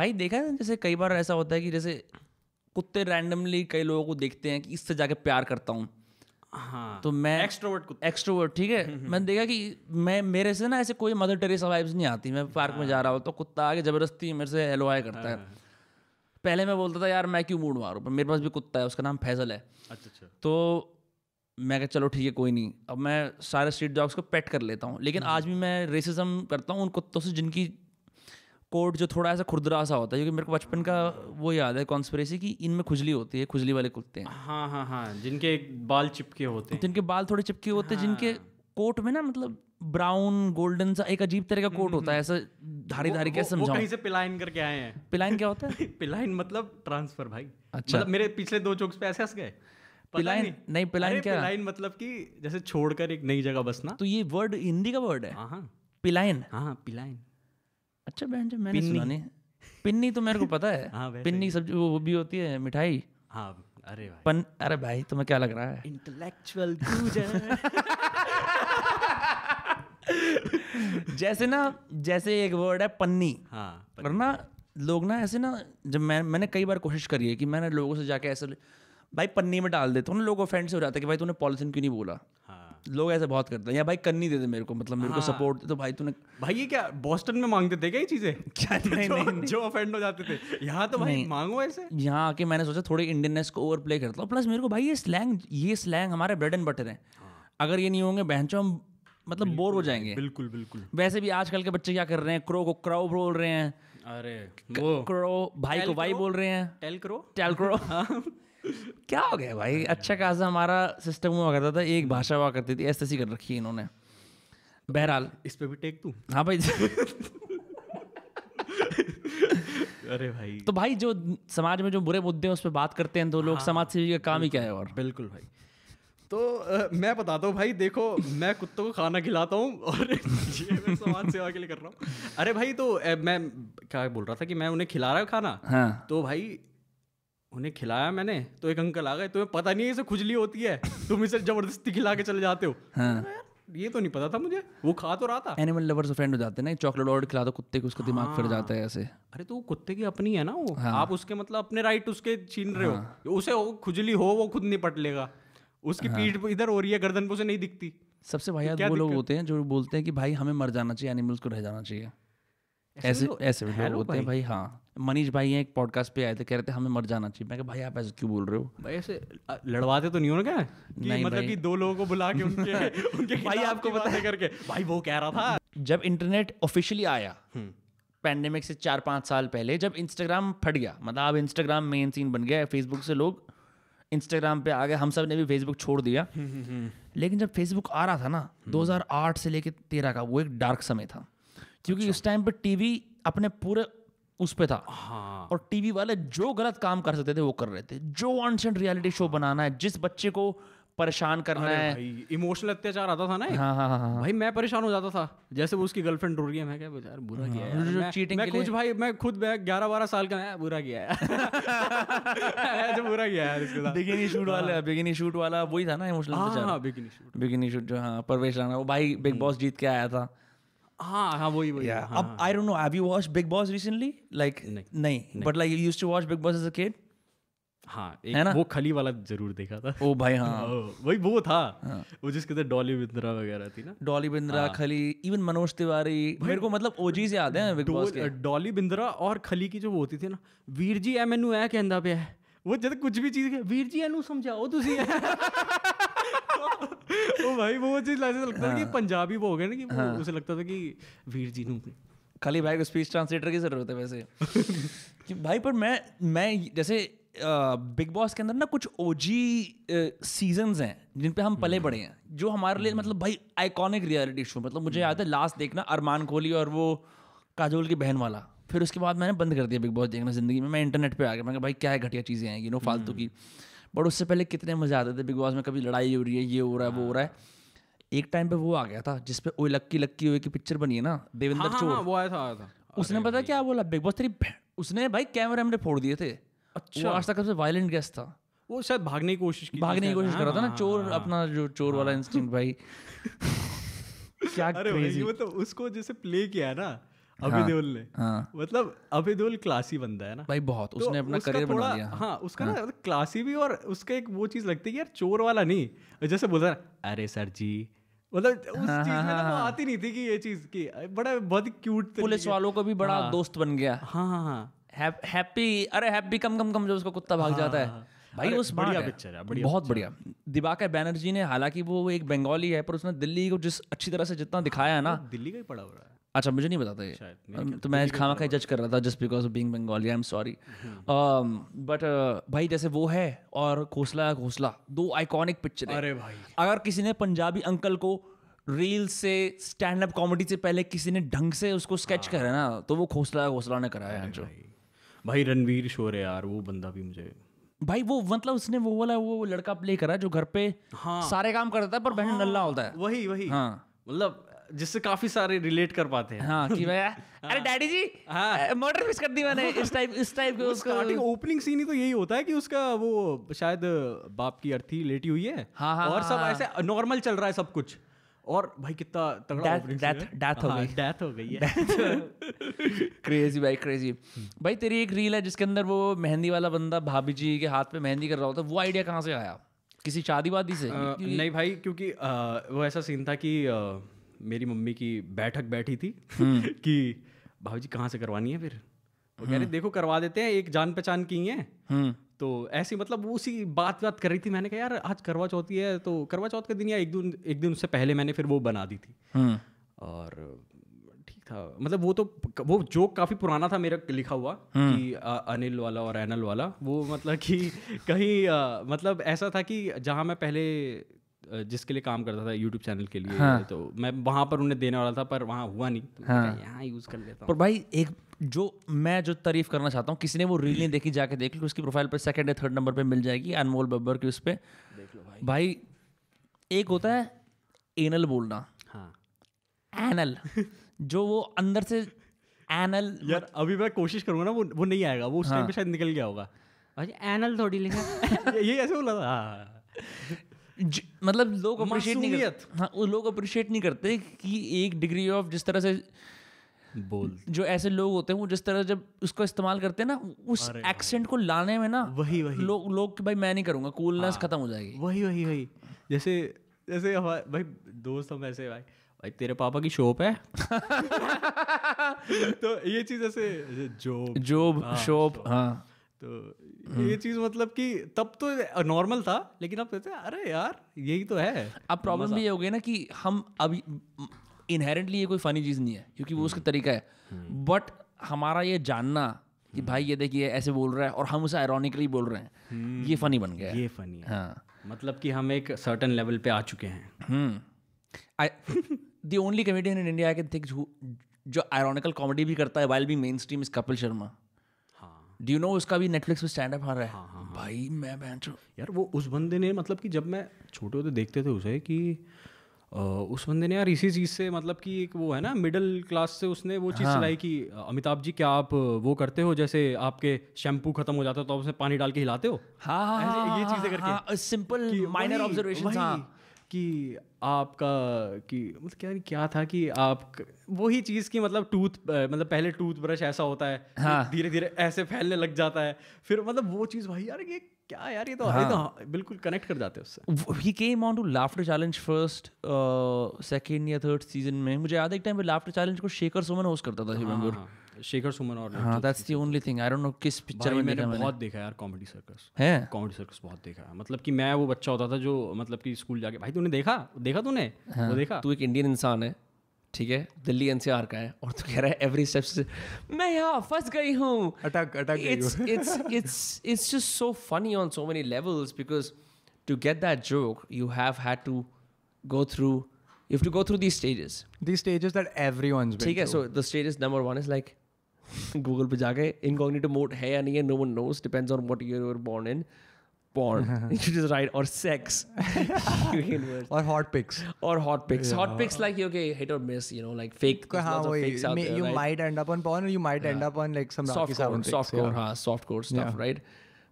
E: भाई देखा है जैसे कई बार ऐसा होता है कि जैसे कुत्ते रैंडमली कई लोगों को देखते हैं कि इससे जाके प्यार करता हूँ
D: हाँ,
E: तो मैं एक्सट्रोवर्ट एक्सट्रोवर्ट ठीक है मैंने देखा कि मैं मेरे से ना ऐसे कोई मदर टेरेस वाइब्स नहीं आती मैं पार्क में हाँ। जा रहा हूँ तो कुत्ता आगे जबरदस्ती मेरे से हेलो करता है हाँ, हाँ, पहले मैं बोलता था यार मैं क्यों मूड मारूँ पर मेरे पास भी कुत्ता है उसका नाम फैजल है अच्छा अच्छा तो मैं कहा चलो ठीक है कोई नहीं अब मैं सारे स्ट्रीट डॉग्स को पेट कर लेता हूँ लेकिन हम्म, आज हम्म। भी मैं रेसिज्म करता हूँ उन कुत्तों से जिनकी कोट जो थोड़ा ऐसा खुरदरा सा होता है क्योंकि मेरे को बचपन का वो याद है कॉन्स्परेसी की इनमें खुजली होती है खुजली वाले कुत्ते हैं हाँ
D: हाँ हाँ जिनके बाल चिपके होते हैं
E: जिनके बाल थोड़े चिपके होते हैं जिनके हाँ। कोट में ना मतलब ब्राउन गोल्डन सा एक अजीब तरह का कोट हम्म, होता है हम्म। ऐसा धारी धारी कैसे समझाऊं
D: कहीं से पिलाइन करके आए हैं
E: पिलाइन क्या होता है पिलाइन
D: मतलब ट्रांसफर भाई अच्छा मतलब मेरे पिछले दो चौक पे ऐसे हंस गए
E: पिलाइन नहीं, नहीं पिलाइन
D: क्या पिलाइन मतलब कि जैसे छोड़कर एक नई जगह बसना
E: तो ये वर्ड हिंदी का वर्ड
D: है हाँ पिलाइन हाँ पिलाइन
E: अच्छा बहन जी मैंने सुना नहीं पिन्नी तो मेरे को पता है हाँ, पिन्नी सब्जी वो भी होती है मिठाई
D: हाँ अरे
E: भाई पन अरे भाई तुम्हें क्या लग रहा है
D: इंटेलेक्चुअल
E: जैसे ना जैसे एक वर्ड है पन्नी हाँ
D: पर ना
E: लोग ना ऐसे ना जब मैं मैंने कई बार कोशिश करी है कि मैंने लोगों से जाके ऐसे भाई पन्नी में डाल देता तो हूँ ना लोग ऑफेंड से हो जाते हैं कि भाई तूने पॉलिथिन क्यों नहीं बोला हाँ लोग ऐसे बहुत करते हैं या भाई करनी देते मेरे को मतलब मेरे को सपोर्ट हाँ। तो
D: भाई तूने भाई ये क्या बॉस्टन में
E: मांगते थे क्या ये चीज़ें क्या नहीं, नहीं, नहीं, जो अफेंड हो जाते थे यहाँ तो भाई मांगो ऐसे यहाँ आके मैंने सोचा थोड़े इंडियननेस को ओवर प्ले करता हूँ प्लस मेरे को भाई ये स्लैंग ये स्लैंग हमारे ब्रेड एंड बटर है अगर ये नहीं होंगे
D: बहनचो हम मतलब बोर हो जाएंगे बिल्कुल बिल्कुल
E: वैसे भी आजकल के बच्चे क्या कर रहे हैं क्रो को क्राउ बोल
D: रहे
E: हैं अरे वो क्रो भाई को भाई बोल रहे हैं टेल क्रो टेल क्रो क्या हो गया भाई अच्छा खासा हमारा सिस्टम हुआ करता था एक भाषा हुआ करती थी ऐसी कर रखी है
D: इन्होंने बहरहाल इस पर भी
E: टेक तू हाँ भाई अरे भाई तो भाई जो समाज में जो बुरे मुद्दे हैं उस पर बात करते हैं तो लोग हाँ। समाज सेवी का काम ही क्या है और
D: बिल्कुल भाई तो आ, मैं बताता हूँ भाई देखो मैं कुत्तों को खाना खिलाता हूँ और ये मैं समाज सेवा के लिए कर रहा हूँ अरे भाई तो ए, मैं क्या बोल रहा था कि मैं उन्हें खिला रहा हूँ खाना हाँ। तो भाई उन्हें खिलाया मैंने तो एक अंकल आ गए तुम्हें पता नहीं है इसे खुजली होती है तुम इसे जबरदस्ती खिला के चले जाते हो हाँ। ये तो नहीं पता था मुझे वो खा तो रहा था एनिमल
E: लवर से फ्रेंड हो जाते हैं ना चॉकलेट और खिला
D: दो
E: कुत्ते को उसका दिमाग फिर हाँ। जाता है ऐसे
D: अरे तो वो कुत्ते की अपनी है ना वो हाँ। आप उसके मतलब अपने राइट उसके छीन रहे हाँ। हो उसे वो खुजली हो वो खुद निपट लेगा उसकी हाँ। पीठ इधर हो रही है गर्दन पे उसे नहीं दिखती
E: सबसे भाई तो वो लोग होते हैं जो बोलते हैं कि भाई हमें मर जाना चाहिए एनिमल्स को रह जाना चाहिए ऐसे ऐसे वीडियो होते हैं भाई हाँ मनीष भाई हैं एक पॉडकास्ट पे आए थे कह रहे थे हमें मर जाना चाहिए मैं कहा भाई आप ऐसे क्यों बोल रहे हो भाई ऐसे लड़वाते तो नहीं हो क्या नहीं मतलब कि दो लोगों को
D: बुला के उनके उनके भाई आपको बता करके भाई वो कह
E: रहा था जब इंटरनेट
D: ऑफिशियली आया
E: पैंडेमिक हम्म। से चार पाँच साल पहले जब इंस्टाग्राम फट गया मतलब अब इंस्टाग्राम मेन सीन बन गया फेसबुक से लोग इंस्टाग्राम पे आ गए हम सब ने भी फेसबुक छोड़ दिया हम्म, हम्म, लेकिन जब फेसबुक आ रहा था ना 2008 से लेके 13 का वो एक डार्क समय था क्योंकि अच्छा। उस टाइम पे टीवी अपने पूरे उस पे था
D: हाँ।
E: और टीवी वाले जो गलत काम कर सकते थे वो कर रहे थे जो अनसेंट रियलिटी शो बनाना है जिस बच्चे को परेशान करना है
D: इमोशनल अत्याचार आता था ना
E: हाँ हाँ, हाँ हाँ हाँ
D: भाई मैं परेशान हो जाता था जैसे वो उसकी गर्लफ्रेंड रो रही है मैं क्या यार बुरा हाँ, किया है मैं, चीटिंग मैं कुछ भाई मैं खुद मैं ग्यारह बारह साल का है बुरा
E: किया है जो बुरा किया है बिगिनी शूट वाला बिगिनी शूट वाला वही था ना emotional bikini shoot bikini shoot जो हाँ परवेश राणा वो भाई बिग बॉस हम्म। जीत के आया था
D: हाँ हाँ वही लाइक हाँ,
E: हाँ। नहीं बट
D: हाँ, लाइक जरूर देखा था
E: भाई हाँ
D: वो था वो जिसके डॉली
E: बिंद्रा खली इवन मनोज तिवारी मेरे को मतलब ओजी से याद है
D: डॉली बिंद्रा और खली की जो होती थी ना Veer ji M N A कहना पे है ਉਹ ਜਦ ਕੁਝ ਵੀ ਚੀਜ਼ ਵੀਰ ਜੀ ਇਹਨੂੰ ਸਮਝਾਓ ਤੁਸੀਂ ओ भाई वो चीज लगता था कि हाँ। पंजाबी वो हो गए ना कि हाँ। उसे लगता था कि वीर जी नू
E: खाली भाई को स्पीच ट्रांसलेटर की जरूरत है वैसे भाई पर मैं मैं जैसे बिग बॉस के अंदर ना कुछ ओजी सीजन्स हैं जिन पे हम पले हम्म। बड़े हैं जो हमारे लिए हम्म। मतलब भाई आइकॉनिक रियलिटी शो मतलब मुझे हम्म। याद है लास्ट देखना अरमान कोहली और वो काजोल की बहन वाला फिर उसके बाद मैंने बंद कर दिया बिग बॉस देखना ज़िंदगी में मैं इंटरनेट पे आ गया मैं भाई क्या है घटिया चीज़ें हैं यू नो फालतू की बट हम्म। उससे पहले कितने मज़े आते थे बिग बॉस में कभी लड़ाई हो रही है ये हो रहा है वो हो रहा है हाँ। एक टाइम पे वो आ गया था जिसपे ओ लक्की लक्की हुए की पिक्चर बनी है ना देवेंद्र
D: हाँ, हाँ
E: चोर
D: हाँ, वो आया था, आया था।
E: उसने पता क्या बोला बिग बॉस तेरी उसने भाई कैमरे हमने फोड़ दिए थे
D: अच्छा आज
E: तक सबसे वायलेंट गेस्ट था
D: वो शायद भागने की कोशिश की भागने
E: की कोशिश कर रहा था ना हाँ। चोर अपना जो चोर वाला इंस्टिंग भाई
D: क्या अरे मतलब उसको जैसे प्ले किया ना हाँ, अभिदुल ने
E: हाँ।
D: मतलब अभिदुल क्लासी बंदा है ना
E: भाई बहुत तो उसने अपना करियर बना लिया
D: हाँ उसका
E: हाँ। ना
D: क्लासी मतलब भी और उसका एक वो चीज लगती है यार चोर वाला नहीं जैसे बोलता अरे सर जी मतलब उस चीज में तो आती नहीं थी कि ये चीज की बड़ा बहुत क्यूट पुलिस
E: वालों को भी बड़ा दोस्त बन गया हाँ
D: हाँ हैप्पी अरे
E: हैप्पी कम कम कम जो उसका कुत्ता भाग जाता है भाई उस बढ़िया पिक्चर है बढ़िया बहुत बढ़िया दिबाकर बैनर्जी ने हालांकि वो एक बंगाली है पर उसने दिल्ली को जिस अच्छी तरह से जितना दिखाया है ना
D: दिल्ली का ही पड़ा हुआ है
E: अच्छा मुझे नहीं बताता ये तो मैं खामा खाई जज कर रहा था just because of being Bengali I am sorry but भाई जैसे वो है और घोसला घोसला दो आइकॉनिक पिक्चर अरे भाई अगर किसी ने पंजाबी अंकल को रील से स्टैंड अप कॉमेडी से पहले किसी ने ढंग से उसको स्केच हाँ। करा ना तो वो घोसला घोसला ने कराया जो भाई रणवीर शोर है यार वो बंदा
D: भी मुझे भाई वो मतलब उसने वो वाला
E: वो लड़का प्ले करा जो घर पे हाँ सारे काम करता है पर बहन हाँ, नल्ला होता है
D: वही वही हाँ मतलब जिससे काफी सारे रिलेट कर पाते हैं हाँ कि हाँ, अरे डैडी जी हाँ मर्डर मिस कर दी मैंने इस टाइप इस टाइप के उसको ओपनिंग सीन ही तो यही होता है कि उसका वो शायद बाप की अर्थी
E: लेटी हुई है हाँ हाँ और हाँ, सब हाँ। ऐसे
D: नॉर्मल चल रहा
E: है सब
D: कुछ और भाई कितना तगड़ा डेथ डेथ हो हाँ, गई डेथ हो गई है क्रेजी भाई क्रेजी भाई तेरी एक
E: रील है जिसके अंदर वो मेहंदी वाला बंदा भाभी जी के हाथ पे मेहंदी कर रहा होता है वो आइडिया कहाँ से आया किसी शादी वादी से आ,
D: नहीं भाई क्योंकि आ, वो ऐसा सीन था कि आ, मेरी मम्मी की बैठक बैठी थी हम्म। कि भाभी जी कहाँ से करवानी है फिर वो कह रहे हम्म। देखो करवा देते हैं एक जान पहचान की
E: है
D: हम्म। तो ऐसी मतलब वो उसी बात बात कर रही थी मैंने कहा यार आज करवा चौथी है तो करवा चौथ के दिन या एक दिन एक दिन उससे पहले मैंने फिर वो बना दी थी और ठीक था मतलब वो तो वो जोक काफ़ी पुराना था मेरा लिखा हुआ कि अनिल वाला और एनल वाला वो मतलब कि कहीं मतलब ऐसा था कि जहाँ मैं पहले जिसके लिए काम करता था यूट्यूब चैनल के लिए
E: हाँ.
D: तो मैं वहाँ पर उन्हें देने वाला था पर वहाँ हुआ नहीं तो हाँ. यहाँ यूज़ कर लेता पर भाई एक जो मैं जो
E: तारीफ करना
D: चाहता हूँ किसी ने वो रील
E: नहीं देखी जाके देख ली उसकी प्रोफाइल पर सेकंड या थर्ड नंबर पे मिल जाएगी अनमोल बब्बर की उस पर भाई।, भाई एक होता है एनल बोलना
D: हाँ
E: एनल जो वो अंदर से एनल
D: यार मत... अभी मैं कोशिश करूँगा ना वो वो नहीं आएगा वो उस टाइम हाँ. पे शायद निकल गया होगा
E: अरे एनल थोड़ी लिखा ये ऐसे
D: बोला था हाँ, हाँ,
E: हाँ। मतलब लोग अप्रिशिएट नहीं करते हाँ वो लोग अप्रिशिएट नहीं करते कि एक डिग्री ऑफ जिस तरह से बोल जो ऐसे लोग होते हैं वो जिस तरह जब उसको इस्तेमाल करते हैं ना उस एक्सेंट को लाने में ना वही वही लोग लोग भाई मैं नहीं करूँगा कूलनेस हाँ, खत्म हो जाएगी वही वही वही जैसे जैसे
D: भाई दोस्त हम ऐसे भाई भाई तेरे पापा की शॉप है तो ये चीज़ ऐसे जोब
E: जोब शॉप हाँ तो
D: ये चीज मतलब कि तब तो नॉर्मल था लेकिन अब कहते हैं अरे यार यही तो है
E: अब प्रॉब्लम भी ये हो गई ना कि हम अभी इनहेरेंटली ये कोई फनी चीज़ नहीं है क्योंकि वो उसका तरीका है बट हम्म। हमारा ये जानना कि भाई ये देखिए ऐसे बोल रहा है और हम उसे आयरॉनिकली बोल रहे हैं हम्म। ये फनी बन गया
D: ये फनी
E: हाँ
D: मतलब कि हम एक सर्टन लेवल पे आ चुके हैं only comedian in
E: India I can think जो आयरॉनिकल कॉमेडी भी करता है while be mainstream is Kapil Sharma do you know उसका भी नेटफ्लिक्स पे स्टैंड अप
D: आ रहा है हाँ, हाँ, हाँ। भाई मैं बहन यार वो उस बंदे ने मतलब कि जब मैं छोटे होते देखते थे उसे कि उस बंदे ने यार इसी चीज़ से मतलब कि एक वो है ना मिडिल क्लास से उसने वो चीज़ हाँ. चलाई कि अमिताभ जी क्या आप वो करते हो जैसे आपके शैम्पू खत्म हो जाता है तो आप उसमें पानी डाल के हिलाते हो हाँ, हाँ, हाँ ये चीज़ें करके सिंपल माइनर ऑब्जर्वेशन कि आपका कि मतलब क्या क्या था कि आप वही चीज़ की मतलब टूथ मतलब पहले टूथ ब्रश ऐसा होता
E: है
D: हाँ। धीरे धीरे ऐसे फैलने लग जाता है फिर मतलब वो चीज़ भाई यार ये क्या यार ये तो
E: हाँ। ये
D: तो हाँ। हाँ, बिल्कुल कनेक्ट कर जाते हैं उससे
E: ही came on to laughter challenge first second या थर्ड सीजन में मुझे याद है एक टाइम पे लाफ्टर चैलेंज को शेखर सोमन होस्ट करता था रिमेंबर हाँ।
D: शेखर सुमन और हाँ that's the only thing I
E: don't know किस पिक्चर में मैंने बहुत देखा यार कॉमेडी सर्कस है कॉमेडी सर्कस बहुत देखा मतलब कि मैं वो बच्चा होता था जो मतलब कि स्कूल जाके भाई तूने देखा देखा तूने हाँ। वो देखा तू एक इंडियन इंसान है ठीक है दिल्ली एनसीआर का है और तो कह रहा है एवरी स्टेप से मैं यहाँ फंस गई हूँ अटक अटक it's it's it's it's just so funny on so many levels because to get that joke you have had to go through you have to go through
D: through stages stages. Stages that that everyone's ठीक है so the stages number one is like
E: Google पे जाके incognito mode है या नहीं है no one knows depends on what you are born in porn you just write or sex
D: or hot pics
E: or hot pics yeah. hot pics like okay hit or miss you know like fake
D: there's haan, lots of fakes out may, there, you right? might end up on porn or you might yeah. end up on like some
E: soft core soft core yeah. ha, soft core stuff yeah. right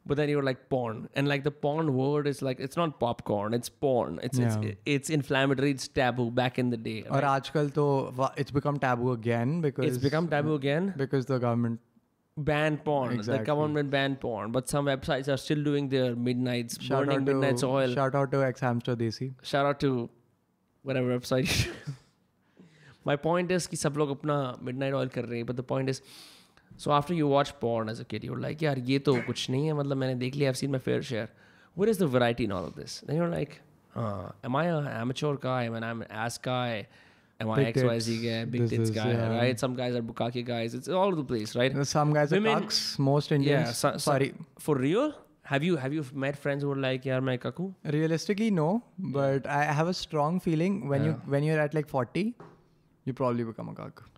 E: but then you're like porn and like the porn word is like it's not popcorn it's porn it's yeah. it's, it's inflammatory it's taboo back in the day
D: right? or aajkal to it's become taboo again because it's
E: become taboo again
D: because the government
E: banned porn exactly. the government banned porn but some websites are still doing their midnights
D: shout burning to, midnights oil shout out to ex hamster desi
E: shout out to whatever website my point is ki sab log apna midnight oil kar rahe but the point is so after you watch porn as a kid you like यार ये तो कुछ नहीं है मतलब मैंने देख लिया scene my fair share what is the variety in all of this then you're like am I amateur का एम आई एम एस का Am I XYZ guy, big tits guy, yeah. right? Some guys are bukkake guys. It's all over the place, right?
D: Some guys Women, are cucks. Most Indians.
E: Yeah, so, so, sorry. For real? Have you have you met friends who are like, "Yeah, my kaku"?
D: Realistically, no. But I have a strong feeling when yeah. you when you're at like 40, you probably become a kaku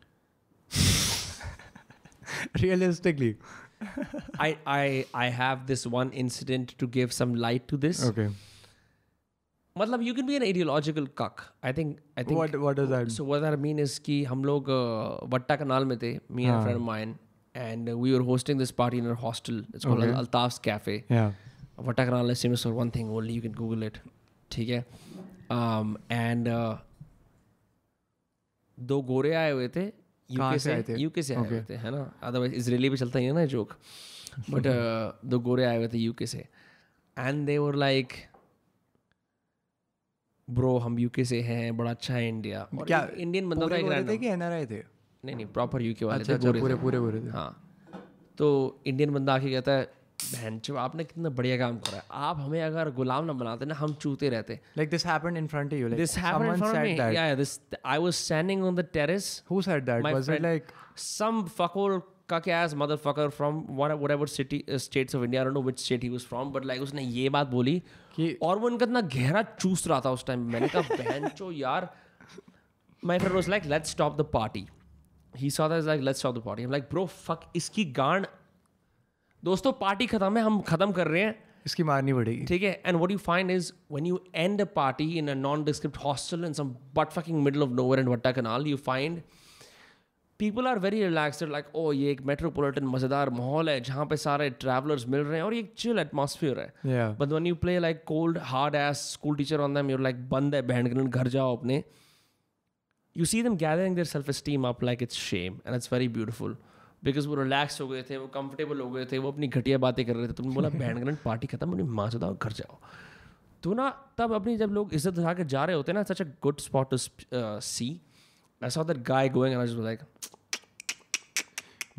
D: realistically
E: I, I I have this one incident to give some light to this.
D: Okay.
E: मतलब you can be an ideological cuck I think
D: I think what what does that
E: so what that mean is कि हम लोग वट्टा कनाल में थे me and friend mine and we were hosting this party in our hostel it's called Altaf's cafe
D: या
E: Vatta Kanal is famous for one thing only you can Google it ठीक है um and uh, दो गोरे आए हुए थे यूके से आए थे यूके से आए थे है ना अदरवाइज इसराइली भी चलता ही है ना जोक बट दो गोरे आए हुए थे यूके से and they were like bro हम यूके से हैं बड़ा अच्छा है इंडिया
D: क्या
E: इंडियन
D: एनआरआई
E: थे नहीं नहीं प्रॉपर यूके वाले
D: अच्छा, अच्छा, थे पूरे पूरे पूरे थे
E: हाँ तो इंडियन बंदा आके कहता है बहन चो आपने कितना बढ़िया काम करा आप हमें अगर गुलाम ना बनाते ना हम चूते
D: रहते like this happened in front you this happened in front me या this I was standing on the terrace who said that was it like some from city states of India no state he from
E: but like उसने ये बात बोली कि और वो इनका इतना गहरा चूस रहा था उस टाइम मैंने कहा बहन चो यार my friend was like let's stop the party he saw that like let's stop the party like bro fuck इसकी गांड दोस्तों पार्टी खत्म है हम खत्म कर रहे हैं
D: इसकी मारनी पड़ेगी
E: ठीक है and what you find is when you and a party in a non describe hostel in some but fucking middle of nowhere and Vatta kanal you find people are very relaxed like oh ये एक metropolitan मज़ेदार माहौल है जहाँ पे सारे travellers मिल रहे हैं और ये एक चिल एटमोसफियर है but when you play like cold hard ass school teacher on them you're like बंद है बहन घर जाओ अपने you see them gathering their self steam up like it's shame and it's very beautiful because वो relax हो गए थे वो कंफर्टेबल हो गए थे वो अपनी घटिया बातें कर रहे थे तुमने बोला बैंड ग्रैंड पार्टी खत्म अपनी माँ से दाओ घर जाओ तो ना तब अपनी जब लोग इज्जत उठा कर जा रहे होते हैं ना such a good spot to see I saw that guy going and I was like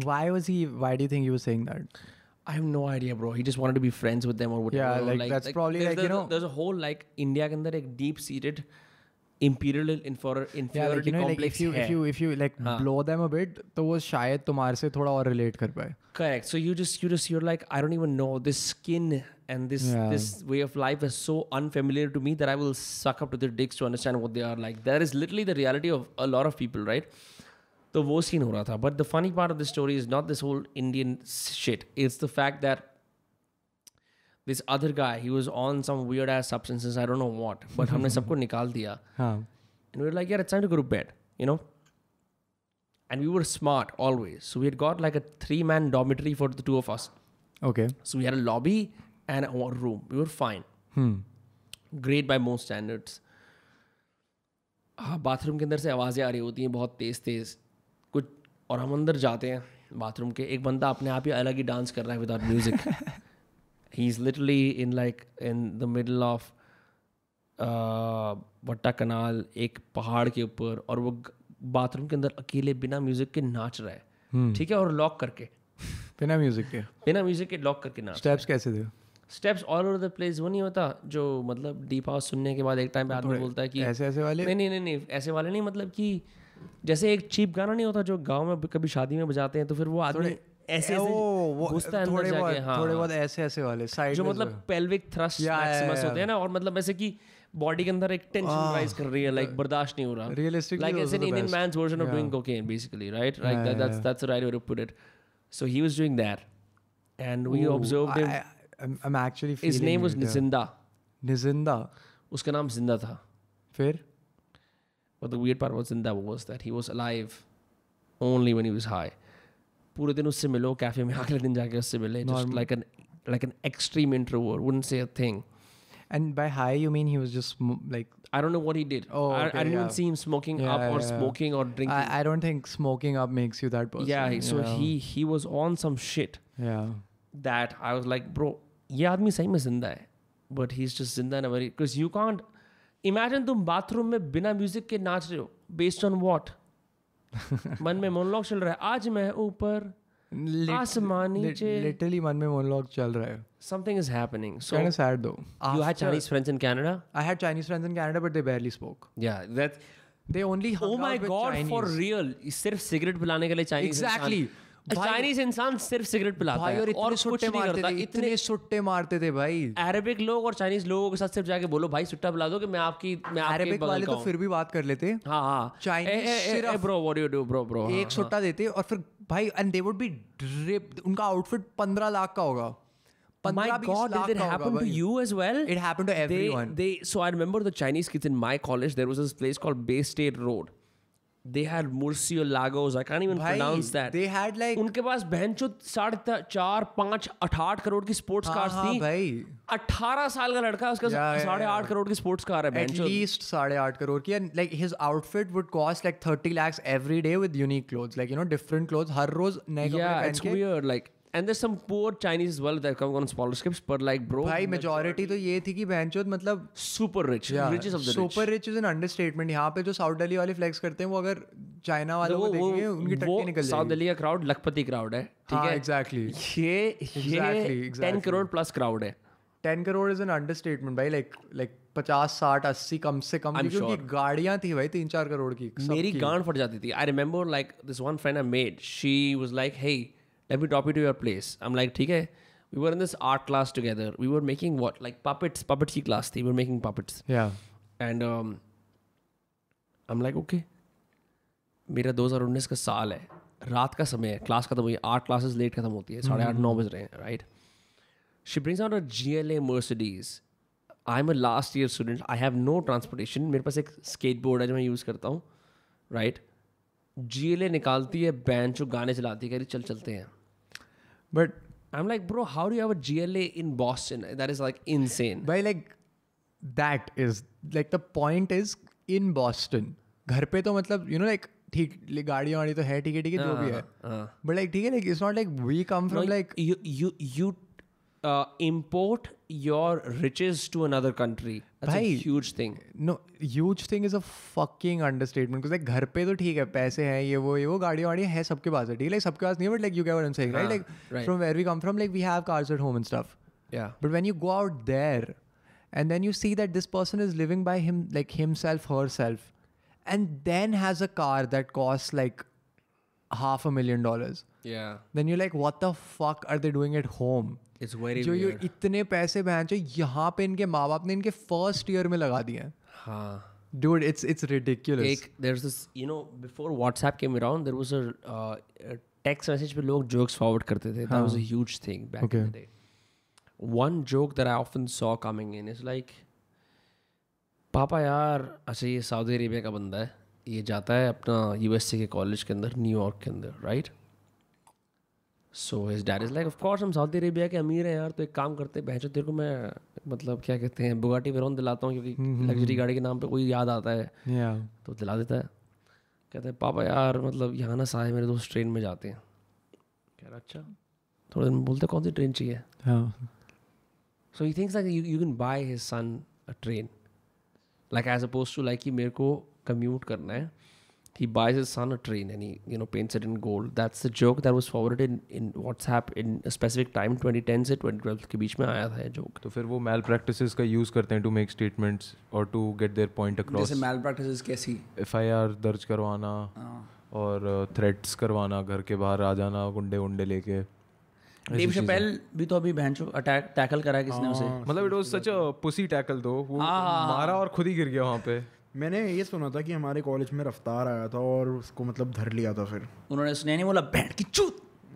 D: why was he why do you think he was saying that
E: I have no idea, bro. He just wanted to be friends with them or whatever.
D: Yeah, like, like that's like, probably like the, you know,
E: there's a whole like India can that like deep seated
D: imperial inferiority yeah, like, you know, complex like if you if you if you like हाँ. blow them a bit तो वो शायद तुम्हारे से थोड़ा और relate कर पाए correct so you just you
E: just you're like I don't even know this skin and this yeah. this way of life is so unfamiliar to me that I will suck up to their dicks to understand what they are like there is literally the reality of a lot of people right तो वो scene हो रहा था but the funny part of the story is not this whole Indian shit it's the fact that this other guy he was on some weird ass substances I don't know what but हमने सबको निकाल दिया हां and we were like यार it's time to go bed you know and we were smart always so we had got like a three man dormitory for the two of us okay so we had a lobby and a room we were fine Hmm. Great by most standards. हाँ ah, bathroom के अंदर से आवाज़ें आ रही होती हैं बहुत तेज़ तेज़ कुछ और हम अंदर जाते हैं बाथरूम के एक बंदा अपने आप ही अलग ही डांस कर रहा है without music he's literally in like in the middle of वट्टा uh, कनाल एक पहाड़ के ऊपर और वो बाथरूम के अंदर अकेले बिना म्यूजिक के नाच रहा है hmm. ठीक है और लॉक करके बिना म्यूजिक के बिना म्यूजिक के लॉक करके नाच स्टेप्स कैसे थे steps all over the place वो नहीं होता जो मतलब डीप हाउस सुनने के बाद एक टाइम पे
D: आदमी बोलता
E: है कि ऐसे ऐसे वाले नहीं नहीं नहीं
D: नहीं ऐसे
E: वाले नहीं मतलब कि जैसे एक चीप गाना नहीं होता जो गांव में कभी शादी में बजाते हैं तो फिर वो आदमी ऐसे
D: ऐसे थोड़े बहुत हाँ, मतलब थोड़े बहुत ऐसे ऐसे वाले
E: साइड जो मतलब पेल्विक थ्रस्ट मैक्सिमस होते हैं ना और मतलब ऐसे कि बॉडी के अंदर एक टेंशन राइज कर रही है लाइक बर्दाश्त नहीं हो रहा रियलिस्टिकली लाइक ऐसे an Indian man's version of doing cocaine basically right like that's that's right way to put it so he was doing that and we observed
D: him I am actually
E: feeling his name was Nijinda
D: Nijinda
E: उसका नाम जिंदा था
D: फिर
E: But the weird part about Zinda was that he was alive only when he was
D: high
E: पूरे दिन उससे मिलो cafe में अगले दिन जाके उससे मिले like an like an extreme
D: introvert wouldn't say a thing And by high, you mean he was just like I don't know what he
E: did. Oh, okay, I, I didn't yeah. see him smoking yeah, up or yeah, smoking or drinking. I, I, don't think smoking up makes you that person. Yeah, so know. he he was on some shit. Yeah, that I was like, bro, ये आदमी सही में जिंदा है, but he's just जिंदा in a very because you can't imagine तुम bathroom में बिना म्यूजिक के नाच रहे हो based on what? मन में
D: मोनलॉग चल रहा है आज मैं
E: ऊपर लिटरली मन
D: में
E: मोनलॉग
D: चल
E: रहा है
D: something is
E: happening
D: so can said though
E: you had Chinese friends in Canada I had Chinese
D: friends in Canada but they barely spoke या that they only hung my
E: god for real सिर्फ cigarette पिलाने के लिए Chinese exactly Chinese इंसान सिर्फ cigarette पिलाता है और इतने और सुट्टे मारते थे इतने सुट्टे मारते थे भाई अरेबिक लोग और चाइनीज लोगों के साथ सिर्फ जाके बोलो भाई सुट्टा पिला दो कि मैं आपकी मैं अरेबिक वाले तो फिर भी बात कर लेते हाँ हाँ Chinese bro what you do bro bro हाँ, एक सुट्टा हाँ। देते
D: और फिर भाई and they would be
E: dripped उनका आउटफिट पंद्रह लाख का होगा My God, did it happen to you as well? It happened to everyone. They, they so I remember the Chinese kids in my college. There was this place called Bay State Road. they had Murcio Lagos. I can't even Bhai, pronounce that.
D: They had like
E: उनके पास बहनचो साढ़े चार पाँच करोड़ की
D: sports हाँ, cars हाँ, थी भाई अठारह
E: साल का लड़का उसके साढ़े आठ करोड़ की स्पोर्ट्स कार
D: है एटलीस्ट साढ़े आठ करोड़ की like his outfit would cost like thirty lakhs every day with unique clothes like you know different clothes हर रोज
E: नए yeah, it's weird like and some poor Chinese well that coming on scholarships पर like bro भाई
D: majority तो ये थी कि बहनचोद मतलब
E: super rich riches of the
D: super rich is an understatement यहाँ पे जो साउथ दिल्ली वाले फ्लेक्स करते हैं वो अगर चाइना वाले को देखेंगे उनकी टट्टी निकल जाएगी साउथ
E: दिल्ली का क्राउड लखपति क्राउड है ठीक हाँ, है एग्जैक्टली ये ये 10 करोड़ प्लस क्राउड
D: है ten crore is an understatement भाई लाइक लाइक पचास साठ अस्सी कम से कम sure. क्योंकि गाड़ियां थी भाई तीन चार करोड़ की मेरी गांड फट जाती थी I remember like this one friend I made she was like hey let me drop to your place place i'm like ठीक है we were in this art class together we were making what like puppets puppets की class थी we we making making and I am like okay मेरा दो हज़ार उन्नीस का साल है रात का समय है क्लास खत्म हुई है आठ क्लासेस लेट खत्म होती है साढ़े आठ नौ mm-hmm. बज रहे हैं right she brings out a G L A Mercedes I am a last year student I have no transportation मेरे पास एक स्केट बोर्ड है जो मैं यूज़ करता हूँ राइट जी एल ए निकालती है बैंड जो गाने चलाती है कह रही चल चलते हैं But I'm like, bro, how do you have a GLA in Boston? That is like insane. By like, that is like the point is in Boston. घर पे तो मतलब यू नो लाइक ठीक गाडी वाड़ी तो है ठीक है ठीक है जो भी है बट लाइक ठीक है like it's not like we come from like you you uh, import your riches to another country. That's Bhai, a huge thing. No, huge thing is a fucking understatement. Because like घर पे तो ठीक है पैसे हैं ये वो ये वो गाड़ी वाड़ी है सबके पास है ठीक है like, सबके पास नहीं है, but like you get what I'm saying right ah, like right. from where we come from like we have cars at home and stuff. Yeah. But when you go out there and then you see that this person is living by him like himself herself and then has a car that costs like half a million dollars. Yeah. Then you're like what the fuck are they doing at home? It's very जो ये इतने पैसे बहन जो यहाँ पे इनके माँ बाप ने इनके फर्स्ट ईयर में लगा दिए हाँ dude it's it's ridiculous एक there's this you know before whatsapp came around there was a, uh, a text message पे लोग jokes forward करते थे that was a huge thing back okay. in the day one joke that i often saw coming in is like पापा यार अच्छा ये Saudi Arabia का बंदा है ये जाता है अपना यूएसए के कॉलेज के अंदर न्यूयॉर्क के अंदर right right? So is dad is like of course हम सऊदी अरेबिया के अमीर हैं यार तो एक काम करते हैं तेरे को मैं मतलब क्या कहते हैं बुगाटी वेरोन दिलाता हूँ क्योंकि लग्जरी हम्म, हम्म, हम्म। गाड़ी के नाम पे कोई याद आता है yeah. तो दिला देता है कहते हैं पापा यार मतलब यहाँ ना सारे मेरे दोस्त ट्रेन में जाते हैं कह रहा अच्छा थोड़े दिन बोलते कौन सी ट्रेन चाहिए so you thinks like you can buy his son a train like as opposed to like कि मेरे को कम्यूट करना है he buys his son a train and he you know paints it in gold that's the joke that was forwarded in, in whatsapp in a specific time 2010 से 2012 के बीच में आया था जोक तो फिर वो मैल प्रैक्टिस का यूज करते हैं टू मेक स्टेटमेंट्स और to get their point across जैसे मैल प्रैक्टिस कैसी एफआईआर दर्ज करवाना हाँ। और थ्रेट्स uh, करवाना घर के बाहर आ जाना गुंडे उंडे लेके डेव शपेल भी तो अभी बहन अटैक टैकल करा किसने हाँ, उसे मतलब it was such a pussy tackle दो वो हाँ। मारा और खुद ही गिर गया वहां पे मैंने ये सुना था कि हमारे कॉलेज में रफ्तार आया था और उसको मतलब धर लिया था फिर उन्होंने सुने नहीं बोला बैठ की चूत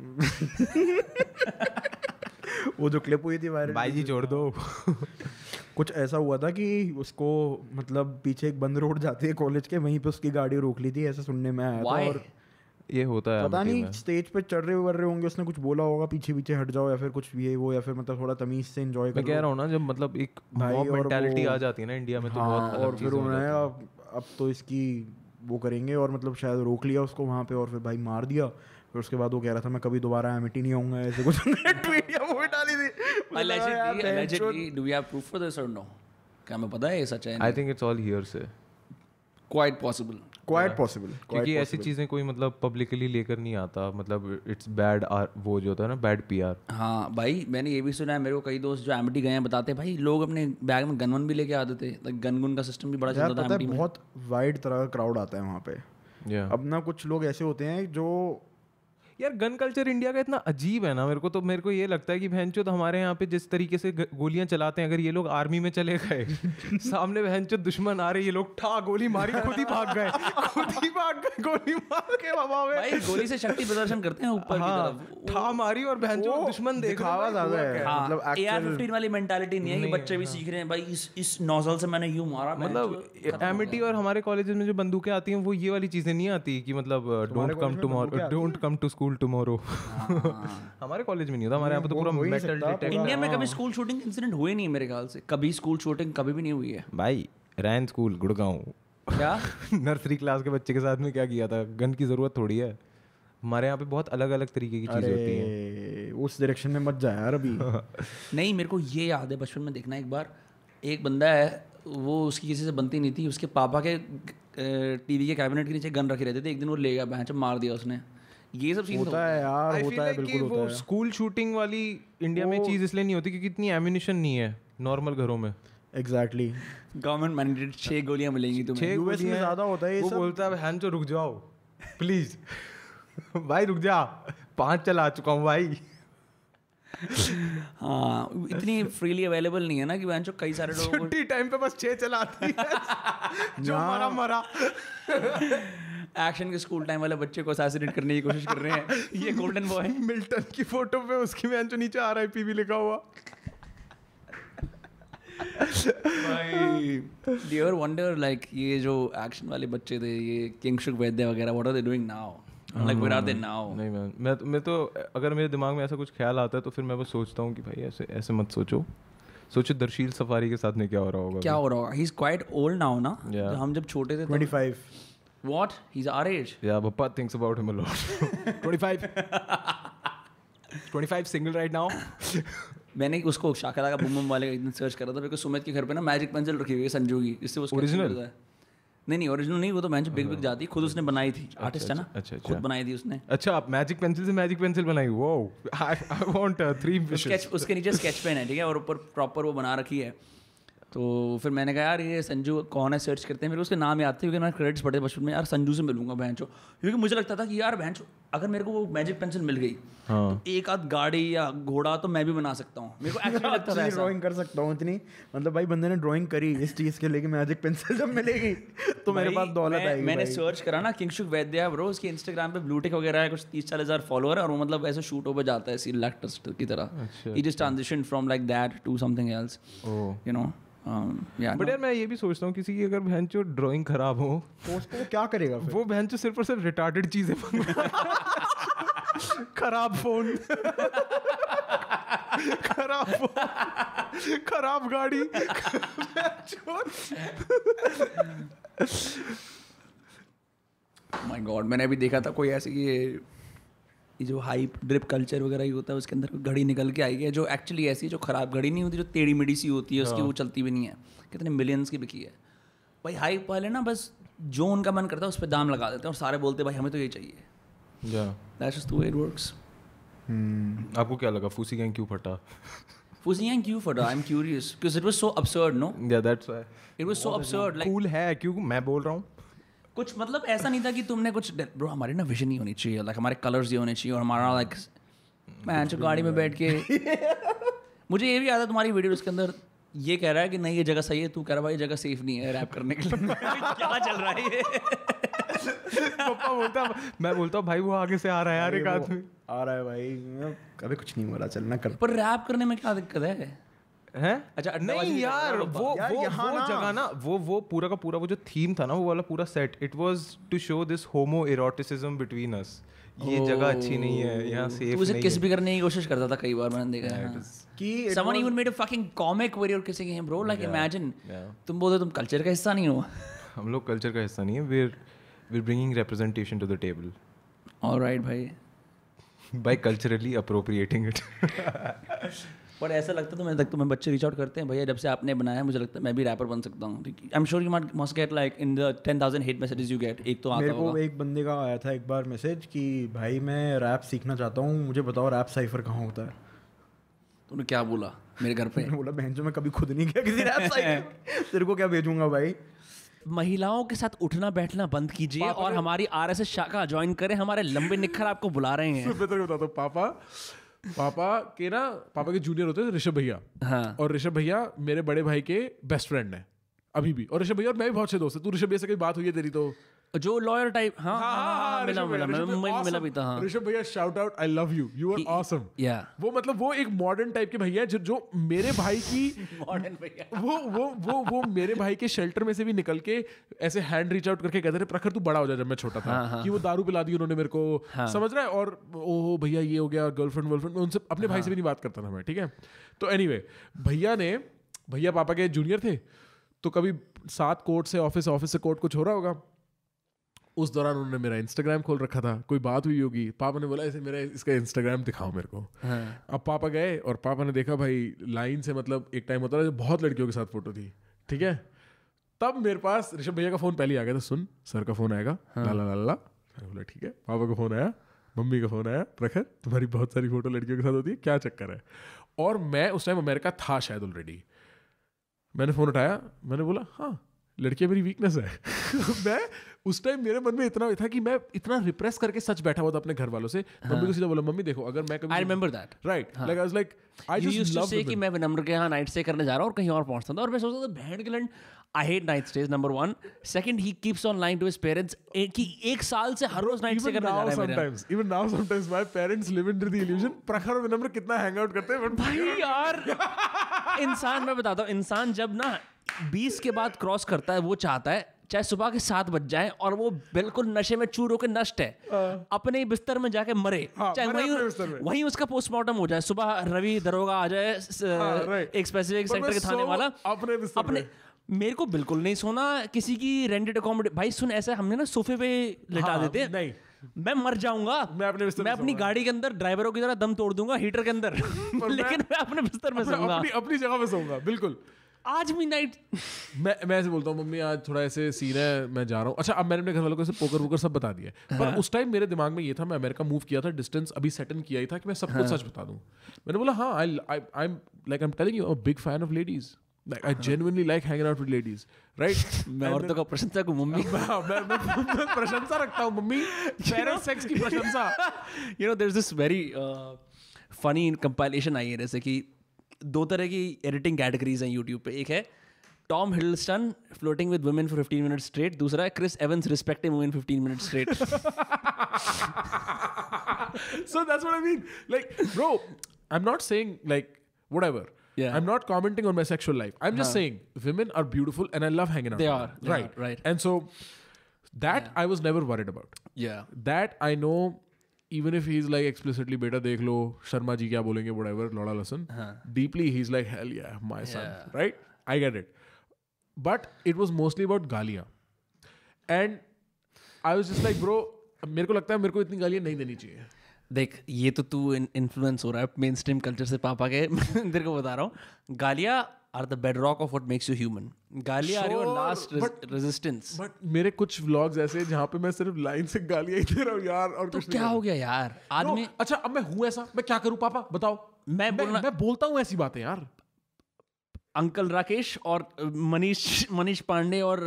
D: वो जो क्लिप हुई थी वायरल भाई जी छोड़ दो कुछ ऐसा हुआ था कि उसको मतलब पीछे एक बंद रोड जाती है कॉलेज के वहीं पे उसकी गाड़ी रोक ली थी ऐसा सुनने में आया था और ये होता है पता नहीं स्टेज पे चढ़ रहे कर रहे होंगे उसने कुछ बोला होगा पीछे पीछे हट जाओ या फिर कुछ ये वो या फिर मतलब थोड़ा तमीज से एंजॉय कर कह रहा हूँ ना जब मतलब एक मॉब मेंटालिटी आ जाती है ना इंडिया में तो हाँ, बहुत और फिर उन्होंने अब तो इसकी वो करेंगे और मतलब शायद रोक लिया उसको वहाँ पे और फिर भाई मार दिया फिर उसके बाद वो कह रहा था मैं कभी दोबारा एमिटी नहीं आऊंगा ऐसे कुछ ट्वीट या मूवी डाली थी allegedly allegedly do we have proof for this और नो क्या मैं पता है ये सच है I think it's all here से क्वाइट पॉसिबल क्वाइट पॉसिबल क्योंकि ऐसी चीज़ें कोई मतलब पब्लिकली लेकर नहीं आता मतलब इट्स बैड आर वो जो होता है ना बैड पी आर हाँ भाई मैंने ये भी सुना है मेरे को कई दोस्त जो एमटी गए हैं बताते हैं भाई लोग अपने बैग में गनवन भी लेके आते थे तो गनगुन का सिस्टम भी बड़ा चलता था बहुत वाइड तरह का क्राउड आता है वहाँ पे अब ना कुछ लोग ऐसे होते हैं जो यार गन कल्चर इंडिया का इतना अजीब है ना मेरे को तो मेरे को ये लगता है कि बहन चो हमारे यहाँ पे जिस तरीके से गोलियां चलाते हैं अगर ये लोग आर्मी में चले गए सामने बहन चो दुश्मन आ रहे ये लोग ठा गोली मारी खुद ही भाग गए खुद ही भाग गए गोली मार के भाई गोली से शक्ति प्रदर्शन करते हैं ऊपर हाँ, ठा मारी और बहन चो दुश्मन दिखावा ज्यादा है हाँ, मतलब AR15 वाली मेंटालिटी नहीं है बच्चे भी हाँ। सीख रहे हैं भाई इस नोजल से मैंने यू मारा मतलब एम और हमारे कॉलेज में जो बंदूकें आती हैं वो ये वाली चीजें नहीं आती कि मतलब don't come to don't come to school school tomorrow हाँ। हमारे कॉलेज में नहीं होता हमारे यहाँ पे तो पूरा मेटल डिटेक्टर इंडिया में कभी स्कूल शूटिंग इंसिडेंट हुए नहीं मेरे ख्याल से कभी स्कूल शूटिंग कभी भी नहीं हुई है भाई रैन स्कूल गुड़गांव क्या नर्सरी क्लास के बच्चे के साथ में क्या किया था गन की जरूरत थोड़ी है हमारे यहाँ पे बहुत अलग अलग तरीके की चीज़ें होती हैं उस डायरेक्शन में मत जाए यार अभी नहीं मेरे को ये याद है बचपन में देखना एक बार एक बंदा है वो उसकी किसी से बनती नहीं थी उसके पापा के टीवी के कैबिनेट के नीचे गन रखे रहते थे एक दिन वो ले गया बहन मार दिया उसने ये सब चीज होता है यार होता है बिल्कुल होता है स्कूल शूटिंग वाली इंडिया में चीज इसलिए नहीं होती क्योंकि इतनी एम्यूनिशन नहीं है नॉर्मल घरों में एग्जैक्टली गवर्नमेंट मैंडेटेड छह गोलियां मिलेंगी तुम्हें यूएस में ज्यादा होता है ये सब बोलता है हैंड हैंचो तो रुक जाओ प्लीज भाई रुक जा पांच चला चुका हूँ भाई हाँ इतनी फ्रीली अवेलेबल नहीं है ना कि बहन कई सारे लोग छुट्टी टाइम पे बस छः चलाती है जो मरा मरा एक्शन के स्कूल टाइम वाले बच्चे को असैसिनेट करने की कोशिश कर रहे हैं ये गोल्डन बॉय मिल्टन की फोटो पे उसकी मैं जो नीचे आर आई पी भी लिखा हुआ भाई वंडर लाइक ये जो एक्शन वाले बच्चे थे ये किंगशुक वैद्य वगैरह what are they doing now like where are they now नहीं मैं मैं तो, मैं तो अगर मेरे दिमाग में ऐसा कुछ ख्याल आता है तो फिर मैं बस सोचता हूँ कि भाई ऐसे ऐसे मत सोचो सोचो दर्शील सफारी के साथ में क्या हो रहा होगा क्या हो रहा होगा he is quite old now ना हम जब छोटे थे 25 तो- What? He's our age. Yeah, Bappa thinks about him a lot. 25. 25 single right now मैंने उसको शाकरा का बुम वाले का इतना सर्च करा था मेरे सुमित के घर पे ना मैजिक पेंसिल रखी हुई है संजू की इससे वो ओरिजिनल है नहीं नहीं ओरिजिनल नहीं वो तो मैजिक बिग बिग जाती खुद उसने बनाई थी आर्टिस्ट अच्छा, है ना अच्छा, अच्छा खुद अच्छा। बनाई थी उसने अच्छा आप मैजिक पेंसिल से मैजिक पेंसिल बनाई uh, वो आई वांट थ्री स्केच उसके नीचे स्केच पेन है ठीक है और ऊपर प्रॉपर वो बना रखी है तो फिर मैंने कहा यार ये संजू कौन है सर्च करते हैं मेरे उसके नाम याद थे क्योंकि मैंने क्रेडिट्स पढ़े बचपन में यार संजू से मिलूंगा भैंचो क्योंकि मुझे लगता था कि यार भैंचो अगर मेरे को वो मैजिक पेंसिल मिल गई हाँ। तो एक आध गाड़ी या घोड़ा तो मैं भी बना सकता हूँ मेरे को एक्चुअली लगता था ड्राइंग कर सकता हूँ इतनी मतलब भाई बंदे ने ड्राइंग करी इस चीज़ के लेके मैजिक पेंसिल जब मिलेगी तो मेरे पास दौलत आएगी मैंने सर्च करा ना किंगशुक वैद्या ब्रो उसके इंस्टाग्राम पे ब्लूटेक वगैरह है कुछ तीस चालीस हज़ार फॉलोअर और वो मतलब ऐसे शूट ओवर जाता है सीरियल एक्टर्स की तरह it is transition from like that to something else you know but um, यार मैं ये भी सोचता हूँ किसी की अगर बहन चो ड्रॉइंग खराब हो तो उसको क्या करेगा फिर? वो बहन चो सिर्फ और सिर्फ रिटार्टेड चीज़ें खराब फोन खराब खराब गाड़ी माय गॉड मैंने अभी देखा था कोई ऐसे ये ये जो हाइप ड्रिप कल्चर वगैरह ही होता है उसके अंदर घड़ी निकल के आई है जो एक्चुअली ऐसी जो ख़राब घड़ी नहीं होती जो टेढ़ी मेढ़ी सी होती है उसकी हाँ। वो चलती भी नहीं है कितने मिलियंस की बिकी है भाई हाइप वाले ना बस जो उनका मन करता है उस पर दाम लगा देते हैं और सारे बोलते भाई हमें तो ये चाहिए हम्म, आपको क्या लगा फूसी गैंग क्यों फटा फूसी गैंग क्यों फटा I am curious it was so absurd no that's it was so absurd like cool है क्यों मैं बोल रहा हूँ कुछ मतलब ऐसा नहीं था कि तुमने कुछ ब्रो हमारे ना विजन ही होनी चाहिए लाइक हमारे कलर्स ही होने चाहिए और हमारा लाइक मैं गाड़ी में बैठ के मुझे ये भी याद है तुम्हारी वीडियो उसके अंदर ये कह रहा है कि नहीं ये जगह सही है तू कह रहा भाई जगह सेफ नहीं है रैप करने के लिए क्या चल रहा है पापा बोलता मैं बोलता हूँ भाई वो आगे से आ रहा है यार एक आदमी आ रहा है भाई कभी कुछ नहीं हो रहा चलना कर पर रैप करने में क्या दिक्कत है हैं अच्छा नहीं यार वो वो वो जगह ना वो वो पूरा का पूरा वो जो थीम था ना वो वाला पूरा set it was to show this homoeroticism between us ये जगह अच्छी नहीं है oh. यहाँ सेफ उसे किस भी करने की कोशिश करता था कई बार मैंने देखा है हाँ। कि someone even made a fucking comic where और किसी के ब्रो लाइक इमेजिन तुम बोलते तुम कल्चर का हिस्सा नहीं हो हम लोग कल्चर का हिस्सा नहीं है we are we bringing representation to the table alright भाई by culturally appropriating it पर ऐसा लगता तो मैं लगता मैं बच्चे रीच आउट करते हैं भैया जब से आपने बनाया है मुझे लगता है मैं भी रैपर बन सकता हूँ I am sure you might must get like in the ten thousand hate message you get एक तो आता मेरे को एक बंदे का आया था एक बार मैसेज कि भाई मैं रैप सीखना चाहता हूँ मुझे बताओ रैप साइफर कहाँ होता है तूने क्या बोला मेरे घर पर बोला बहन जो मैं कभी खुद नहीं गया किसी रैप साइफर तेरे को क्या भेजूंगा भाई महिलाओं के साथ उठना बैठना बंद कीजिए और हमारी आर एस एस शाखा ज्वाइन करें हमारे लंबे निखर आपको बुला रहे हैं मैं तो बताता हूँ पापा पापा के ना पापा के जूनियर होते हैं ऋषभ भैया हाँ। और ऋषभ भैया मेरे बड़े भाई के बेस्ट फ्रेंड है अभी भी और ऋषभ भैया और मैं भी बहुत से दोस्त है तू ऋषभ भैया से कहीं बात हुई है तेरी तो जो लॉयर टाइप हाँ, हाँ, हाँ, हाँ मिला मिला मैं मिला भी था हाँ ऋषभ भैया shout out I love you you are awesome या वो मतलब वो एक मॉडर्न टाइप के भैया जो जो मेरे भाई की मॉडर्न भैया वो वो वो वो मेरे भाई के शेल्टर में से भी निकल के ऐसे हैंड रीच आउट करके कहते थे प्रखर तू बड़ा हो जा जब मैं छोटा था कि वो दारू पिला दी उन्होंने मेरे को समझ रहा है और ओह भैया ये हो गया गर्लफ्रेंड वर्लफ्रेंड उनसे अपने भाई से भी नहीं बात करता था मैं ठीक है तो एनीवे भैया ने भैया पापा के जूनियर थे तो कभी सात कोर्ट से ऑफिस ऑफिस से कोर्ट कुछ हो रहा होगा उस दौरान उन्होंने मेरा इंस्टाग्राम खोल रखा था कोई बात हुई होगी पापा ने बोला ऐसे मेरा इसका इंस्टाग्राम दिखाओ मेरे को हाँ। अब पापा गए और पापा ने देखा भाई लाइन से मतलब एक टाइम होता था बहुत लड़कियों के साथ फोटो थी ठीक है तब मेरे पास ऋषभ भैया का फ़ोन पहले ही आ गया था सुन सर का फ़ोन आएगा हाँ। लाला लाला बोला ठीक है पापा का फ़ोन आया मम्मी का फ़ोन आया प्रखर तुम्हारी बहुत सारी फ़ोटो लड़कियों के साथ होती है क्या चक्कर है और मैं उस टाइम अमेरिका था शायद ऑलरेडी मैंने फ़ोन उठाया मैंने बोला हाँ लड़कियां मेरी वीकनेस है मैं उस टाइम मेरे मन में इतना था कि मैं इतना रिप्रेस करके सच बैठा हुआ था अपने घर वालों से हाँ. मम्मी को सीधा बोला मम्मी देखो अगर मैं कभी I remember that right like I was like I just used to say कि मैं विनम्र के यहां नाइट स्टे करने जा रहा हूं और कहीं और पहुंचता था और मैं सोचता था बहन के लंड I hate night stage number 1 second he keeps on line to his parents कि एक साल से हर रोज नाइट स्टे करने जा रहा है sometimes even now sometimes my parents live in the illusion Prakhar विनम्र कितना हैंग आउट करते हैं बट भाई यार इंसान मैं बताता हूं इंसान जब ना बीस के बाद क्रॉस करता है वो चाहता है चाहे सुबह के सात बज जाए और वो बिल्कुल नशे में चूर होकर नष्ट है आ, हाँ। अपने ही बिस्तर में जाके मरे हाँ, चाहे वही वही उसका पोस्टमार्टम हो जाए सुबह रवि दरोगा आ जाए हाँ, एक स्पेसिफिक सेक्टर के थाने वाला अपने अपने मेरे को बिल्कुल नहीं सोना किसी की रेंटेड अकोमोडे भाई सुन ऐसा हमने ना सोफे पे लिटा हाँ, देते नहीं मैं मर जाऊंगा मैं अपने बिस्तर मैं अपनी गाड़ी के अंदर ड्राइवरों की तरह दम तोड़ दूंगा हीटर के अंदर लेकिन मैं अपने बिस्तर में सोऊंगा अपनी जगह पे सोऊंगा बिल्कुल आज भी नाइट मैं मैं ऐसे बोलता हूँ मम्मी आज थोड़ा ऐसे सीन है मैं जा रहा हूँ अच्छा अब मैंने अपने घर वालों को ऐसे पोकर वोकर सब बता दिया हाँ। पर उस टाइम मेरे दिमाग में ये था मैं अमेरिका मूव किया था डिस्टेंस अभी इन किया ही था कि मैं सब हाँ। कुछ सच बता दूँ मैंने बोला हाँ I I am like I am telling you big fan of ladies like i हाँ। genuinely like hanging out with ladies right मैं का प्रशंसा मम्मी मैं मैं प्रशंसा रखता हूँ मम्मी पैरल की प्रशंसा you know there's this very uh, funny compilation आई है जैसे कि दो तरह की एडिटिंग कैटेगरीज हैं यूट्यूब पे एक है Tom Hiddleston floating with women for fifteen minute straight दूसरा है Chris Evans respective women fifteen minute straight so that's what I mean like bro I am not saying like whatever Yeah. I'm not commenting on my sexual life. I'm just huh. saying women are beautiful and I love hanging out. They are. Right. Yeah, right. And so that yeah. I was never worried about. Yeah. That I know even if he is like explicitly बेटा देख लो शर्मा जी क्या बोलेंगे what लौड़ा listen deeply he is like hell yeah my son right I get it but it was mostly about गालियाँ and I was just like bro मेरे को लगता है मेरे को इतनी गालियाँ नहीं देनी चाहिए देख ये तो तू इन्फ्लुएंस हो रहा है मेन स्ट्रीम कल्चर से पापा के तेरे को बता रहा हूँ गालिया are the bedrock of what makes you human are your last resistance but मेरे कुछ व्लॉग्स ऐसे जहाँ पे मैं सिर्फ लाइन से ही दे रहा हूँ यार और तो क्या हो गया यार आदमी अच्छा अब मैं हूं ऐसा मैं क्या करूँ पापा बताओ मैं बोलना... मैं बोलता हूँ ऐसी बातें यार अंकल राकेश और मनीष मनीष पांडे और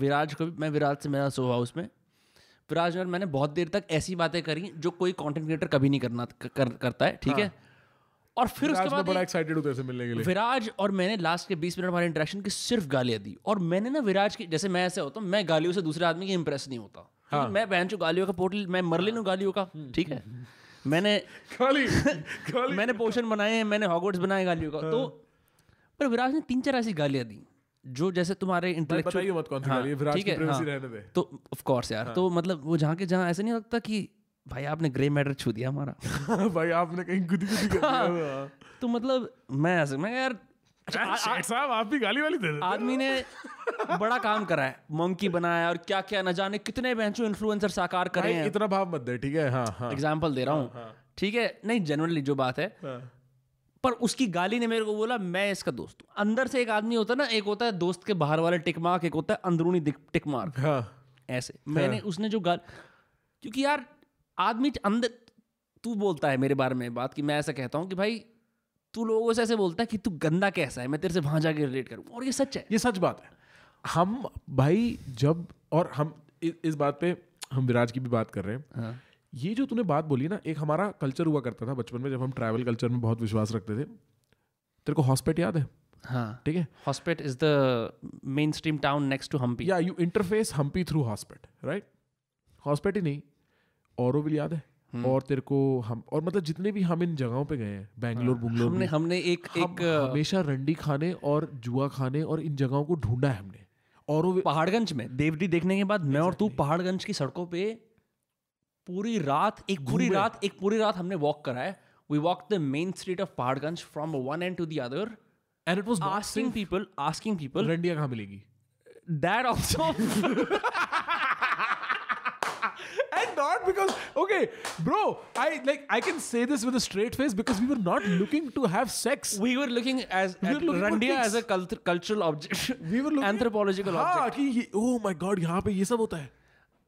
D: विराज को भी मैं विराज से मेरा सो हाउस में विराज और मैंने बहुत देर तक ऐसी बातें करी जो कोई कंटेंट क्रिएटर कभी नहीं करना कर, करता है ठीक हाँ. है और फिर उसके बाद बड़ा एक्साइटेड होते मिलने के लिए विराज और मैंने लास्ट के बीस मिनट हमारे इंटरेक्शन की सिर्फ गालियाँ दी और मैंने ना विराज की जैसे मैं ऐसे होता हूँ मैं गालियों से दूसरे आदमी की इंप्रेस नहीं होता हाँ। मैं बहन चू गालियों का पोर्टल मैं मर लू गालियों का ठीक है मैंने खाली, खाली मैंने पोषण बनाए हैं मैंने हॉगवर्ड्स बनाए गालियों का हाँ। तो पर विराज ने तीन चार ऐसी गालियाँ दी जो जैसे तुम्हारे इंटेलेक्चुअल मत कौन हाँ, ठीक है हाँ, रहने दे तो ऑफ कोर्स यार हाँ. तो मतलब वो जहाँ के जहाँ ऐसे नहीं लगता कि भाई आपने ग्रे मैटर छू दिया हमारा भाई आपने कहीं गुदी गुदी कर दिया हाँ। तो मतलब मैं ऐसे मैं यार अच्छा, साहब आप भी गाली वाली दे देते आदमी ने बड़ा काम करा है मंकी बनाया और क्या क्या न जाने कितने बेंचो इन्फ्लुएंसर साकार करे हैं इतना भाव मत दे ठीक है हाँ हाँ एग्जांपल दे रहा हाँ, हूँ हाँ। ठीक है नहीं जनरली जो बात है पर उसकी गाली ने मेरे को बोला मैं इसका दोस्त हूँ अंदर से एक आदमी होता है ना एक होता है दोस्त के बाहर वाले टिक मार्क एक होता है अंदरूनी टिक मार्क हाँ, ऐसे हाँ. मैंने उसने जो गाल क्योंकि यार आदमी अंदर तू बोलता है मेरे बारे में बात कि मैं ऐसा कहता हूँ कि भाई तू लोगों से ऐसे बोलता है कि तू गंदा कैसा है मैं तेरे से वहां जाके रिलेट करूँ और ये सच है ये सच बात है हम भाई जब और हम इस बात पे हम विराज की भी बात कर रहे हैं हाँ। ये जो तूने बात बोली ना एक हमारा कल्चर हुआ करता था बचपन में जब हम ट्रैवल कल्चर में बहुत विश्वास रखते थे तेरे को हॉस्पेट याद है हाँ ठीक है Hospet is the mainstream town next to Hampi या you interface Hampi through Hospet right Hospet ही नहीं और भी याद है हम्म। और तेरे को हम और मतलब जितने भी हम इन जगहों पे गए हैं बैंगलोर बुंगलोर हाँ। हमने हमने एक हम एक हमेशा रंडी खाने और जुआ खाने और इन जगहों को ढूंढा है हमने और पहाड़गंज में देवरी देखने के बाद मैं और तू पहाड़गंज की सड़कों पे पूरी रात एक पूरी रात एक पूरी रात हमने वॉक करा है we walk the main street of Paharganj from one end to the other end it was asking people asking people रेंडिया कहाँ मिलेगी that also And not because okay, bro, I like I can say this with a straight face because we were not looking to have sex. We were looking as we at looking Randia as a cult- cultural object. We were looking anthropological at, object. हाँ, कि oh my god, yahan pe ye sab hota hai.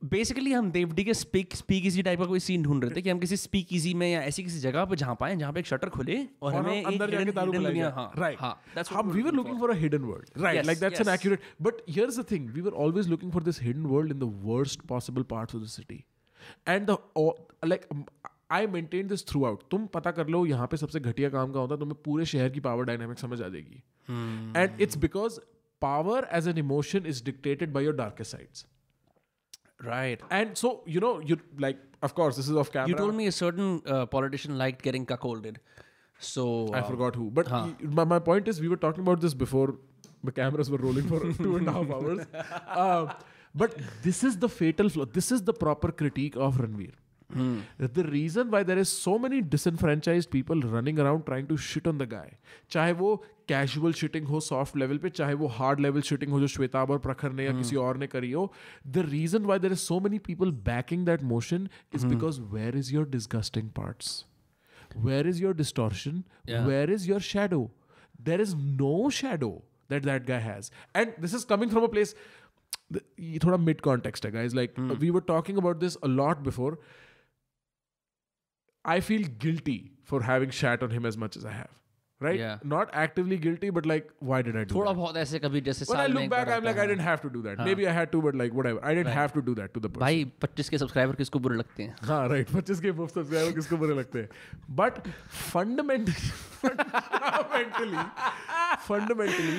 D: Basically हम देवडी के speak speakeasy type का कोई scene ढूंढ रहे थे कि हम किसी स्पीक इजी में या ऐसी किसी जगह पर जहाँ पाए जहाँ पे एक शटर खुले और, और हमें अंदर जाके तारू मिल हां राइट हां we were looking for a hidden world right like that's an accurate but here's the thing we were always looking for this hidden world in the worst possible parts of the city and the like I maintain this throughout तुम पता कर लो यहाँ पे सबसे घटिया काम का होता तुम्हें पूरे शहर की पावर डायनेमिक समझ आ जाएगी and it's because power as an emotion is dictated by your darkest sides Right. And so, you know, you like, of course, this is off camera. You told me a certain uh, politician liked getting cuckolded. So. I forgot who. But huh. my, my point is, we were talking about this before the cameras were rolling for two and a half hours. Uh, but this is the fatal flaw. This is the proper critique of Ranveer. Hmm. The reason why there is so many disenfranchised people running around trying to shit on the guy, चाहे वो casual shitting हो soft level पे, चाहे वो hard level shitting हो जो श्वेता और प्रखर ने या hmm. किसी और ने करी the reason why there is so many people backing that motion is hmm. because where is your disgusting parts? Where is your distortion? Where is your shadow? There is no shadow that that guy has, and this is coming from a place. ये थोड़ा mid context है guys like we were talking about this a lot before I feel guilty for having shat on him as much as I have. Right? Yeah. Not actively guilty, but like, why did I do थोड़ा that? बहुत ऐसे कभी जैसे When I साल में look एक back, बार I'm like, आता I है। didn't have to do that. Maybe I had to, but like, whatever. I didn't have to do that to the person. भाई 25 के सब्सक्राइबर किसको बुरे लगते हैं हाँ राइट पच्चीस के मुफ्त सब्सक्राइबर किसको बुरे लगते हैं बट फंडामेंटली फंडामेंटली फंडामेंटली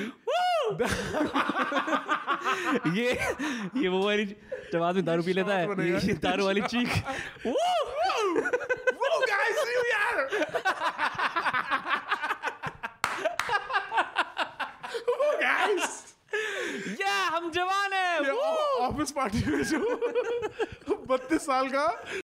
D: ये ये वो वाली जब आदमी दारू पी लेता है ये दारू वाली चीख oh, guys, see we had her. oh, guys. या हम जवान है ऑफिस पार्टी में जो बत्तीस साल का